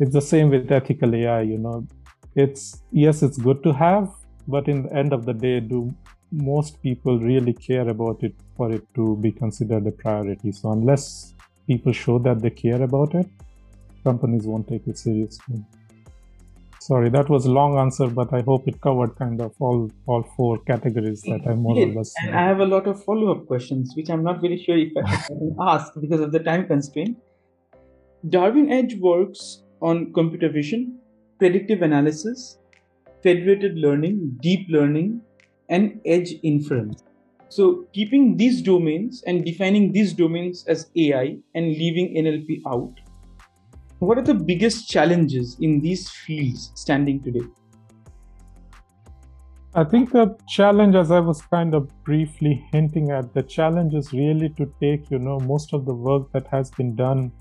B: It's the same with ethical ai you know? It's yes it's good to have but in the end of the day do most people really care about it for it to be considered a priority? So unless people show that they care about it companies won't take it seriously Sorry, that was a long answer, but I hope it covered kind of all all four categories that I more or less.
A: And I have a lot of follow up questions, which I'm not very sure if I can ask because of the time constraint. Darwin Edge works on computer vision, predictive analysis, federated learning, deep learning, and edge inference. So, keeping these domains and defining these domains as AI and leaving NLP out, what are the biggest challenges in these fields standing today?
B: I think the challenge, as I was kind of briefly hinting at, the challenge is really to take, you know, most of the work that has been done,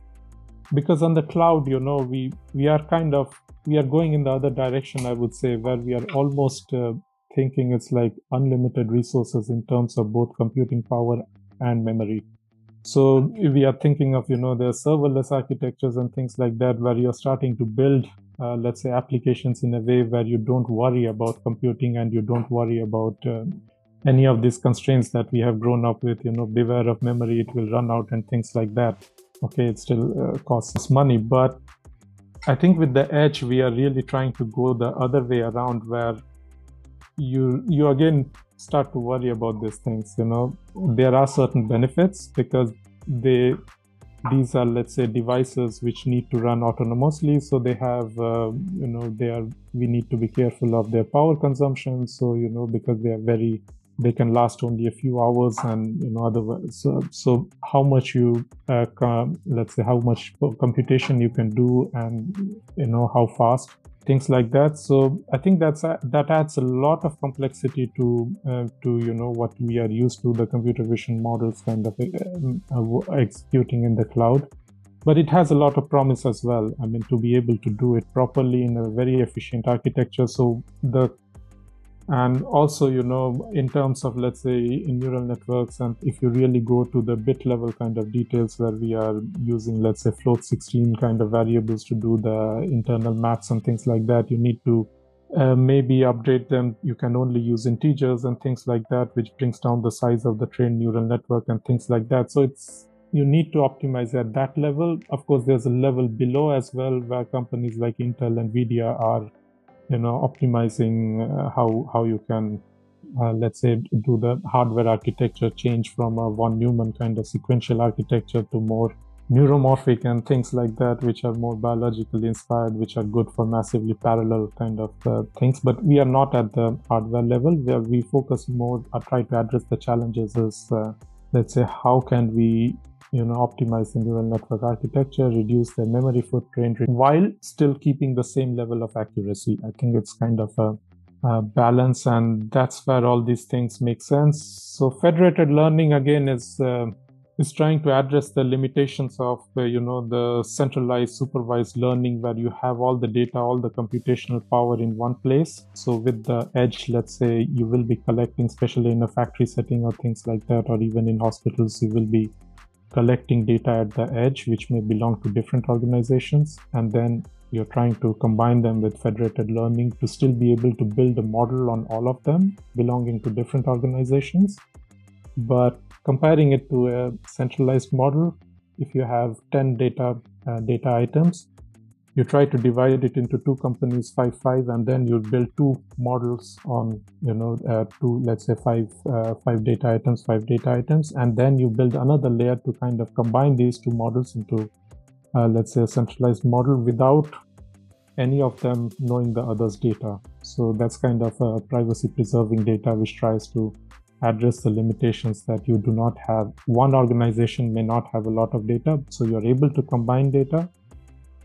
B: because on the cloud, you know, we we are kind of we are going in the other direction. I would say where we are almost uh, thinking it's like unlimited resources in terms of both computing power and memory. So we are thinking of, you know, the serverless architectures and things like that, where you're starting to build, uh, let's say, applications in a way where you don't worry about computing and you don't worry about uh, any of these constraints that we have grown up with. You know, beware of memory; it will run out, and things like that. Okay, it still uh, costs money, but I think with the edge, we are really trying to go the other way around, where you you again start to worry about these things you know. There are certain benefits because they these are let's say devices which need to run autonomously. So they have uh, you know they are we need to be careful of their power consumption. So you know because they are very they can last only a few hours and you know otherwise so, so how much you uh, com- let's say how much computation you can do and you know how fast things like that. So i think that's uh, that adds a lot of complexity to uh, to you know what we are used to the computer vision models kind of uh, executing in the cloud. But it has a lot of promise as well. I mean to be able to do it properly in a very efficient architecture. So the and also you know in terms of let's say in neural networks and if you really go to the bit level kind of details where we are using let's say float 16 kind of variables to do the internal maths and things like that you need to uh, maybe update them. You can only use integers and things like that which brings down the size of the trained neural network and things like that. So it's you need to optimize at that level. Of course there's a level below as well where companies like intel and nvidia are you know optimizing uh, how how you can uh, let's say do the hardware architecture change from a von neumann kind of sequential architecture to more neuromorphic and things like that which are more biologically inspired which are good for massively parallel kind of uh, things. But we are not at the hardware level. Where we focus more or try to address the challenges is uh, let's say how can we you know optimize the neural network architecture reduce the memory footprint while still keeping the same level of accuracy. I think it's kind of a, a balance and that's where all these things make sense. So federated learning again is uh, is trying to address the limitations of uh, you know the centralized supervised learning where you have all the data all the computational power in one place. So with the edge let's say you will be collecting especially in a factory setting or things like that or even in hospitals you will be collecting data at the edge, which may belong to different organizations, and then you're trying to combine them with federated learning to still be able to build a model on all of them belonging to different organizations. But comparing it to a centralized model, if you have 10 data uh, data items, you try to divide it into two companies, five five, and then you build two models on you know uh, two let's say five uh, five data items, five data items, and then you build another layer to kind of combine these two models into uh, let's say a centralized model without any of them knowing the other's data. So that's kind of a privacy preserving data which tries to address the limitations that you do not have. One organization may not have a lot of data, so you're able to combine data,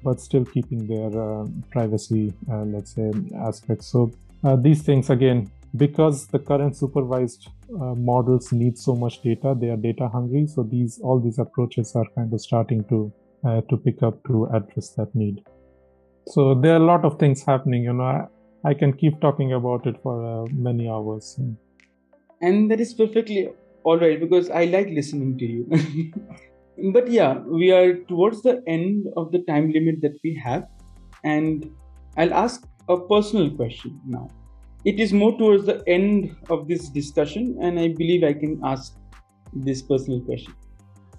B: but still keeping their uh, privacy, uh, let's say, aspects. So uh, these things, again, because the current supervised uh, models need so much data, they are data hungry. So these all these approaches are kind of starting to uh, to pick up to address that need. So there are a lot of things happening. You know, I, I can keep talking about it for many hours.
A: And that is perfectly all right because I like listening to you. but yeah, we are towards the end of the time limit that we have, and I'll ask a personal question now. It is more towards the end of this discussion, and I believe I can ask this personal question.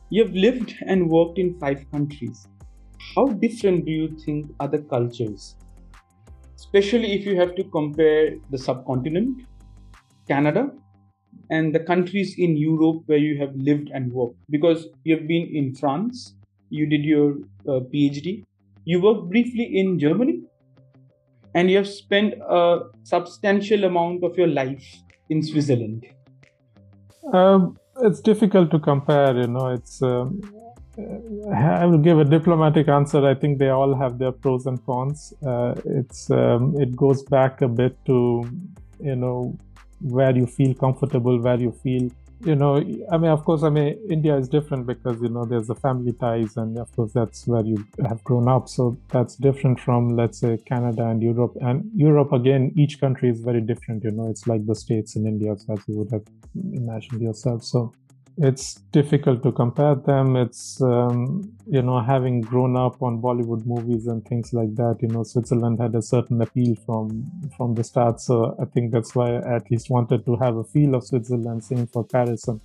A: You have lived and worked in five countries. How different do you think are the cultures? Especially if you have to compare the subcontinent, Canada, and the countries in Europe where you have lived and worked. Because you have been in France, you did your uh, PhD, you worked briefly in Germany, and you have spent a substantial amount of your life in Switzerland.
B: Um, it's difficult to compare you know it's um, i will give a diplomatic answer i think they all have their pros and cons uh, it's um, it goes back a bit to you know where you feel comfortable where you feel you know i mean of course i mean india is different because you know there's the family ties and of course that's where you have grown up. So that's different from let's say canada and europe. And europe again each country is very different you know. It's like the states in india as you would have imagined yourself. So it's difficult to compare them. It's um, you know having grown up on bollywood movies and things like that you know switzerland had a certain appeal from from the start. So i think that's why i at least wanted to have a feel of switzerland same for paris and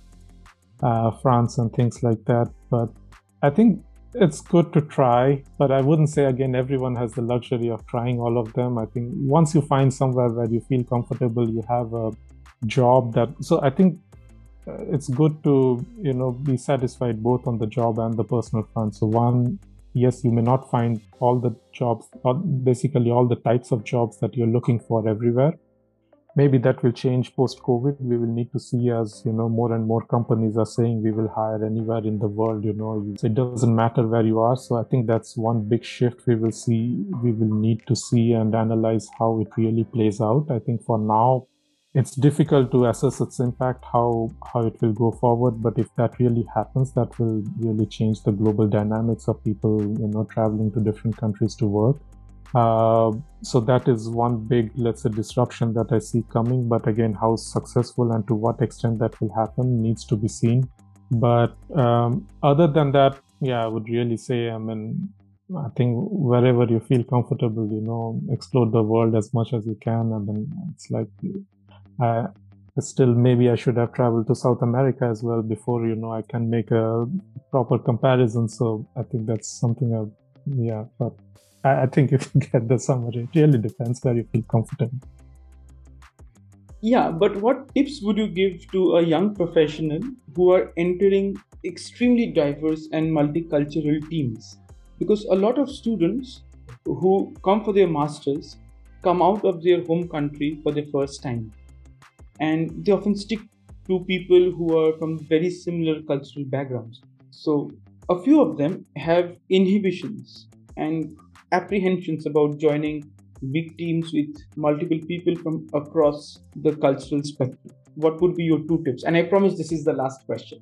B: uh, france and things like that. But i think it's good to try. But i wouldn't say again everyone has the luxury of trying all of them. I think once you find somewhere where you feel comfortable you have a job that so i think Uh, it's good to you know be satisfied both on the job and the personal front. So one yes you may not find all the jobs or basically all the types of jobs that you're looking for everywhere. Maybe that will change post covid we will need to see as you know more and more companies are saying we will hire anywhere in the world you know. It doesn't matter where you are. So i think that's one big shift we will see we will need to see and analyze how it really plays out. I think for now it's difficult to assess its impact how how it will go forward but if that really happens that will really change the global dynamics of people you know traveling to different countries to work uh, so that is one big let's say disruption that i see coming but again how successful and to what extent that will happen needs to be seen but um, other than that yeah i would really say i mean I think wherever you feel comfortable, you know, explore the world as much as you can. I mean, it's like uh, still maybe I should have traveled to South America as well before you know I can make a proper comparison. So I think that's something I, yeah, but I, I think if you get the summary, it really depends where you feel comfortable.
A: Yeah, but what tips would you give to a young professional who are entering extremely diverse and multicultural teams? Because a lot of students who come for their masters come out of their home country for the first time and they often stick to people who are from very similar cultural backgrounds. So, a few of them have inhibitions and apprehensions about joining big teams with multiple people from across the cultural spectrum. What would be your two tips? And I promise this is the last question.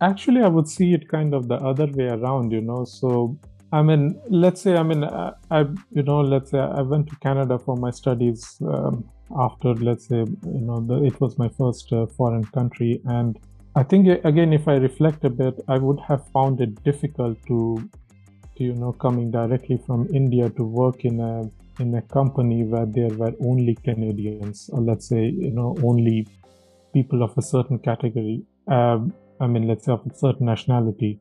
B: Actually, I would see it kind of the other way around, you know. So, I mean, let's say, I mean, I, I you know, let's say I went to Canada for my studies um, after let's say you know the, it was my first uh, foreign country and i think again if i reflect a bit i would have found it difficult to you know coming directly from India to work in a in a company where there were only Canadians, or let's say you know only people of a certain category. Um, I mean, let's say of a certain nationality,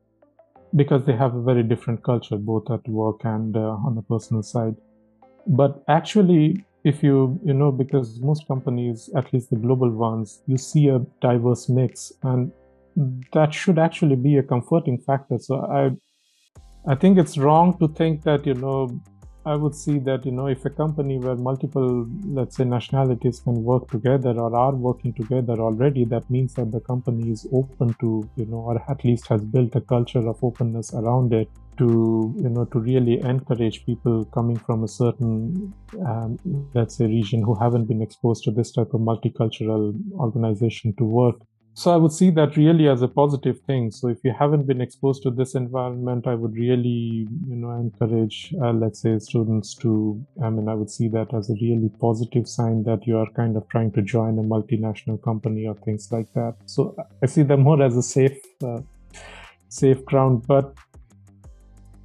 B: because they have a very different culture, both at work and uh, on the personal side. But actually, if you you know because most companies at least the global ones you see a diverse mix and that should actually be a comforting factor. So i i think it's wrong to think that you know i would see that you know if a company where multiple let's say nationalities can work together or are working together already that means that the company is open to you know or at least has built a culture of openness around it to you know to really encourage people coming from a certain um, let's say region who haven't been exposed to this type of multicultural organization to work so i would see that really as a positive thing. So if you haven't been exposed to this environment i would really you know encourage uh, let's say students to i mean i would see that as a really positive sign that you are kind of trying to join a multinational company or things like that. So i see them more as a safe uh, safe ground. But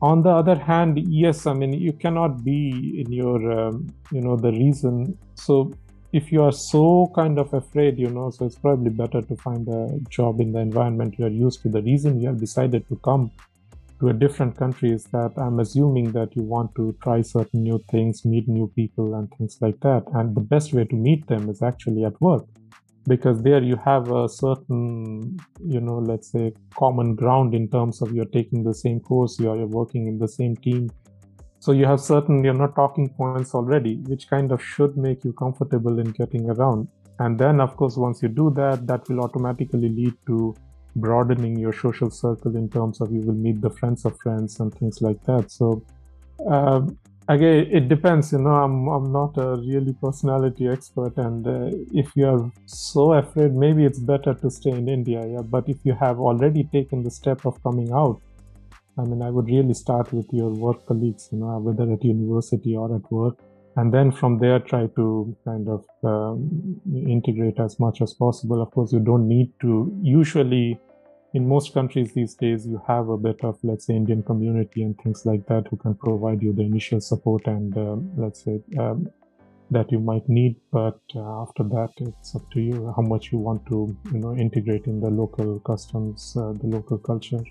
B: on the other hand yes i mean you cannot be in your um, you know the reason. So if you are so kind of afraid you know so it's probably better to find a job in the environment you are used to. The reason you have decided to come to a different country is that i'm assuming that you want to try certain new things meet new people and things like that. And the best way to meet them is actually at work. Because there you have a certain you know let's say common ground in terms of you're taking the same course you're working in the same team so you have certain you're not talking points already which kind of should make you comfortable in getting around. And then of course once you do that that will automatically lead to broadening your social circle in terms of you will meet the friends of friends and things like that. So uh, again it depends you know i'm i'm not a really personality expert and uh, if you're so afraid maybe it's better to stay in india yeah. But if you have already taken the step of coming out i mean i would really start with your work colleagues you know whether at university or at work and then from there try to kind of um, integrate as much as possible. Of course you don't need to usually in most countries these days you have a bit of let's say indian community and things like that who can provide you the initial support and um, let's say um, that you might need but uh, after that it's up to you how much you want to you know integrate in the local customs uh, the local culture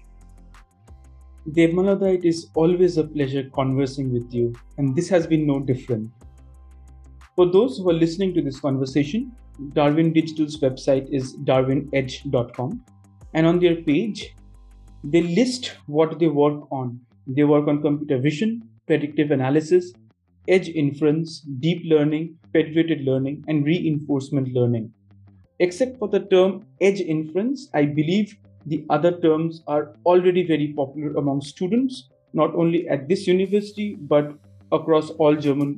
A: Debmalya, it is always a pleasure conversing with you, and this has been no different. For those who are listening to this conversation, Darwin Digital's website is darwinedge.com and on their page they list what they work on they work on computer vision predictive analysis edge inference deep learning federated learning and reinforcement learning except for the term edge inference i believe the other terms are already very popular among students not only at this university but across all german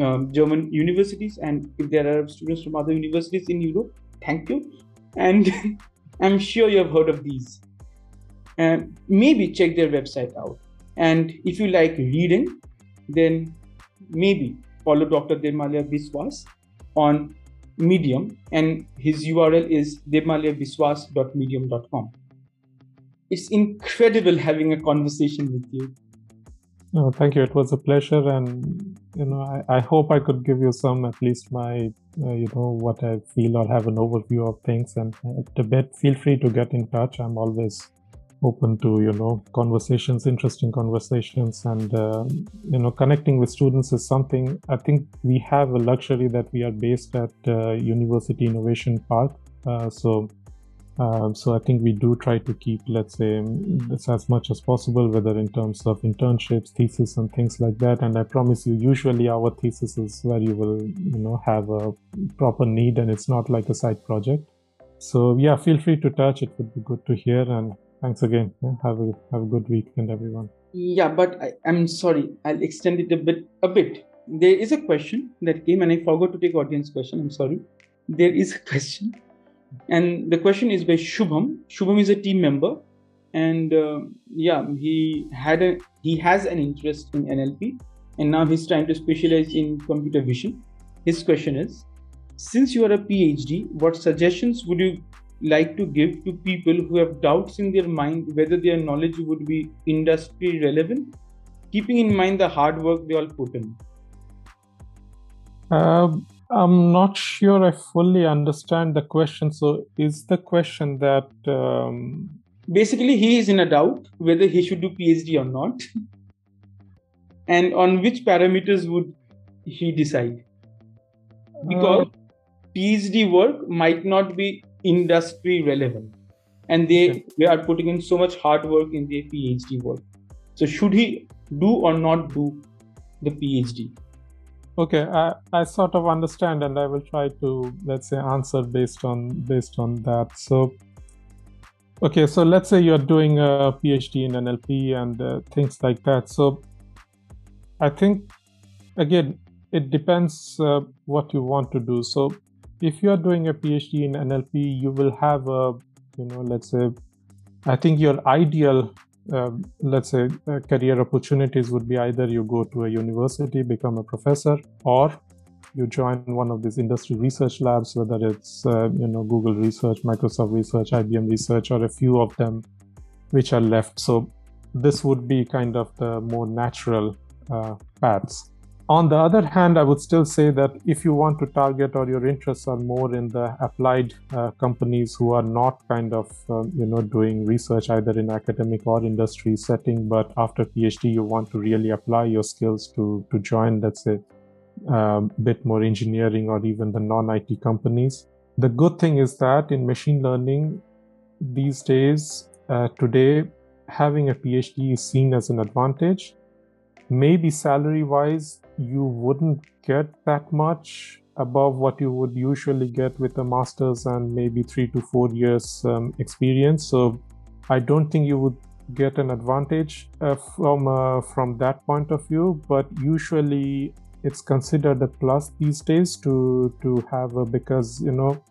A: um, german universities and if there are students from other universities in europe thank you and I'm sure you have heard of these. And maybe check their website out. And if you like reading, then maybe follow Dr. Debmalya Biswas on Medium, and his URL is debmalyabiswas.medium.com. It's incredible having a conversation with you.
B: No, thank you. It was a pleasure, and you know, I, I hope I could give you some, at least my, uh, you know, what I feel or have an overview of things. And uh, bit, feel free to get in touch. I'm always open to you know conversations, interesting conversations, and uh, you know, connecting with students is something I think we have a luxury that we are based at uh, University Innovation Park. Uh, so um, so I think we do try to keep, let's say, this as much as possible, whether in terms of internships, thesis, and things like that. And I promise you, usually our thesis is where you will, you know, have a proper need, and it's not like a side project. So yeah, feel free to touch. It would be good to hear. And thanks again. Yeah, have a have a good weekend, everyone.
A: Yeah, but I, I'm sorry. I'll extend it a bit. A bit. There is a question that came, and I forgot to take audience question. I'm sorry. There is a question and the question is by Shubham. Shubham is a team member, and uh, yeah, he had a he has an interest in NLP, and now he's trying to specialize in computer vision. His question is, since you are a PhD, what suggestions would you like to give to people who have doubts in their mind whether their knowledge would be industry relevant keeping in mind the hard work they all put in?
B: Uh, I'm not sure I fully understand the question. So, is the question that um...
A: basically he is in a doubt whether he should do PhD or not, and on which parameters would he decide? Because uh, PhD work might not be industry relevant, and they okay. they are putting in so much hard work in their PhD work. So, should he do or not do the PhD?
B: Okay I, I sort of understand and i will try to let's say answer based on based on that. So okay so let's say you're doing a phd in nlp and uh, things like that. So i think again it depends uh, what you want to do. So if you're doing a phd in nlp you will have a you know let's say i think your ideal um, let's say uh, career opportunities would be either you go to a university become a professor or you join one of these industry research labs whether it's uh, you know google research microsoft research ibm research or a few of them which are left. So this would be kind of the more natural uh, paths on the other hand, I would still say that if you want to target or your interests are more in the applied uh, companies who are not kind of um, you know doing research either in academic or industry setting, but after PhD you want to really apply your skills to to join, let's say, a um, bit more engineering or even the non-IT companies. The good thing is that in machine learning these days, uh, today, having a PhD is seen as an advantage maybe salary wise you wouldn't get that much above what you would usually get with a master's and maybe three to four years um, experience. So i don't think you would get an advantage uh, from uh, from that point of view but usually it's considered a plus these days to to have a because you know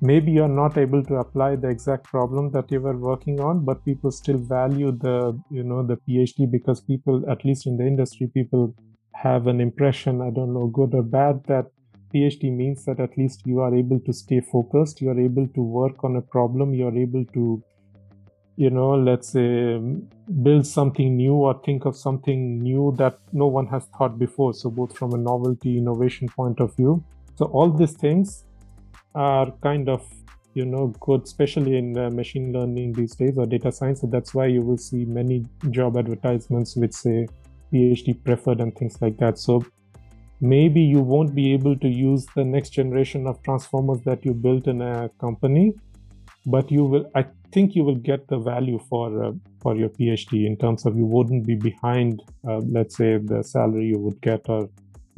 B: maybe you're not able to apply the exact problem that you were working on but people still value the you know the phd because people at least in the industry people have an impression i don't know good or bad that phd means that at least you are able to stay focused you are able to work on a problem you are able to you know let's say build something new or think of something new that no one has thought before. So both from a novelty innovation point of view. So all these things are kind of you know good especially in uh, machine learning these days or data science. So that's why you will see many job advertisements which say phd preferred and things like that. So maybe you won't be able to use the next generation of transformers that you built in a company but you will i think you will get the value for uh, for your phd in terms of you wouldn't be behind uh, let's say the salary you would get or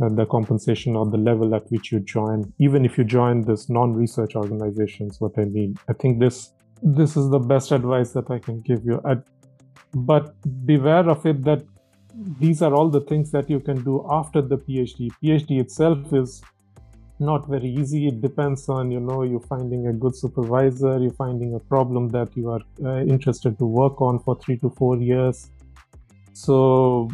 B: the compensation or the level at which you join, even if you join this non-research organizations. What I mean, I think this this is the best advice that I can give you. I, but beware of it that these are all the things that you can do after the PhD. PhD itself is not very easy. It depends on you know you finding a good supervisor, you finding a problem that you are uh, interested to work on for three to four years. So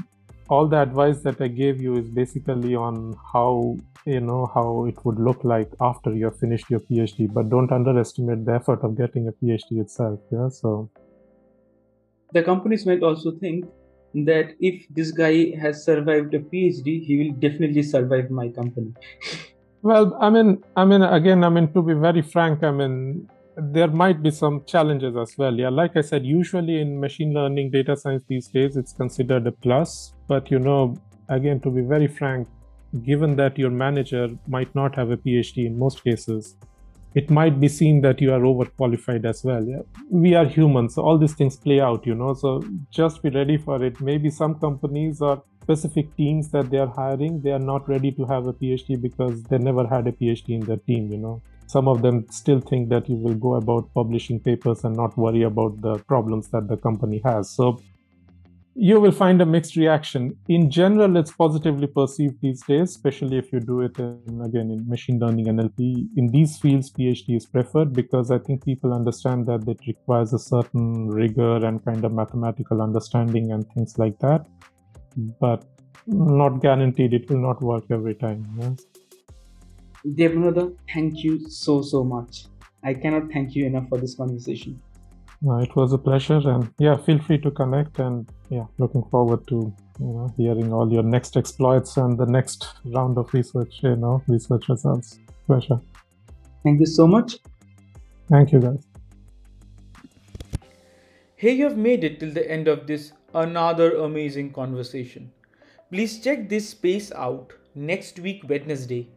B: all the advice that I gave you is basically on how you know how it would look like after you have finished your PhD. But don't underestimate the effort of getting a PhD itself. Yeah, so
A: the companies might also think that if this guy has survived a PhD, he will definitely survive my company.
B: well, I mean, I mean, again, I mean, to be very frank, I mean, there might be some challenges as well. Yeah, like I said, usually in machine learning, data science these days, it's considered a plus. But you know, again, to be very frank, given that your manager might not have a PhD in most cases, it might be seen that you are overqualified as well. Yeah? We are humans, so all these things play out, you know. So just be ready for it. Maybe some companies or specific teams that they are hiring, they are not ready to have a PhD because they never had a PhD in their team, you know some of them still think that you will go about publishing papers and not worry about the problems that the company has. So you will find a mixed reaction. In general, it's positively perceived these days, especially if you do it in, again in machine learning NLP. In these fields, PhD is preferred because I think people understand that it requires a certain rigor and kind of mathematical understanding and things like that. But not guaranteed it will not work every time.
A: Devananda, thank you so, so much. I cannot thank you enough for this conversation.
B: No, it was a pleasure. And yeah, feel free to connect. And yeah, looking forward to you know, hearing all your next exploits and the next round of research, you know, research results. Pleasure.
C: Thank you so much.
B: Thank you, guys.
A: Hey, you have made it till the end of this another amazing conversation. Please check this space out next week, Wednesday.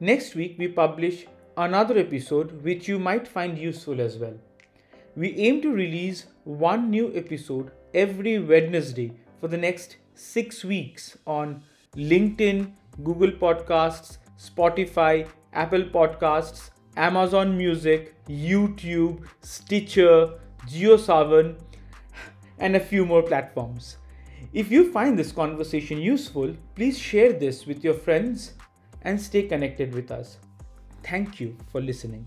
A: Next week, we publish another episode which you might find useful as well. We aim to release one new episode every Wednesday for the next six weeks on LinkedIn, Google Podcasts, Spotify, Apple Podcasts, Amazon Music, YouTube, Stitcher, JioSaavn, and a few more platforms. If you find this conversation useful, please share this with your friends and stay connected with us. Thank you for listening.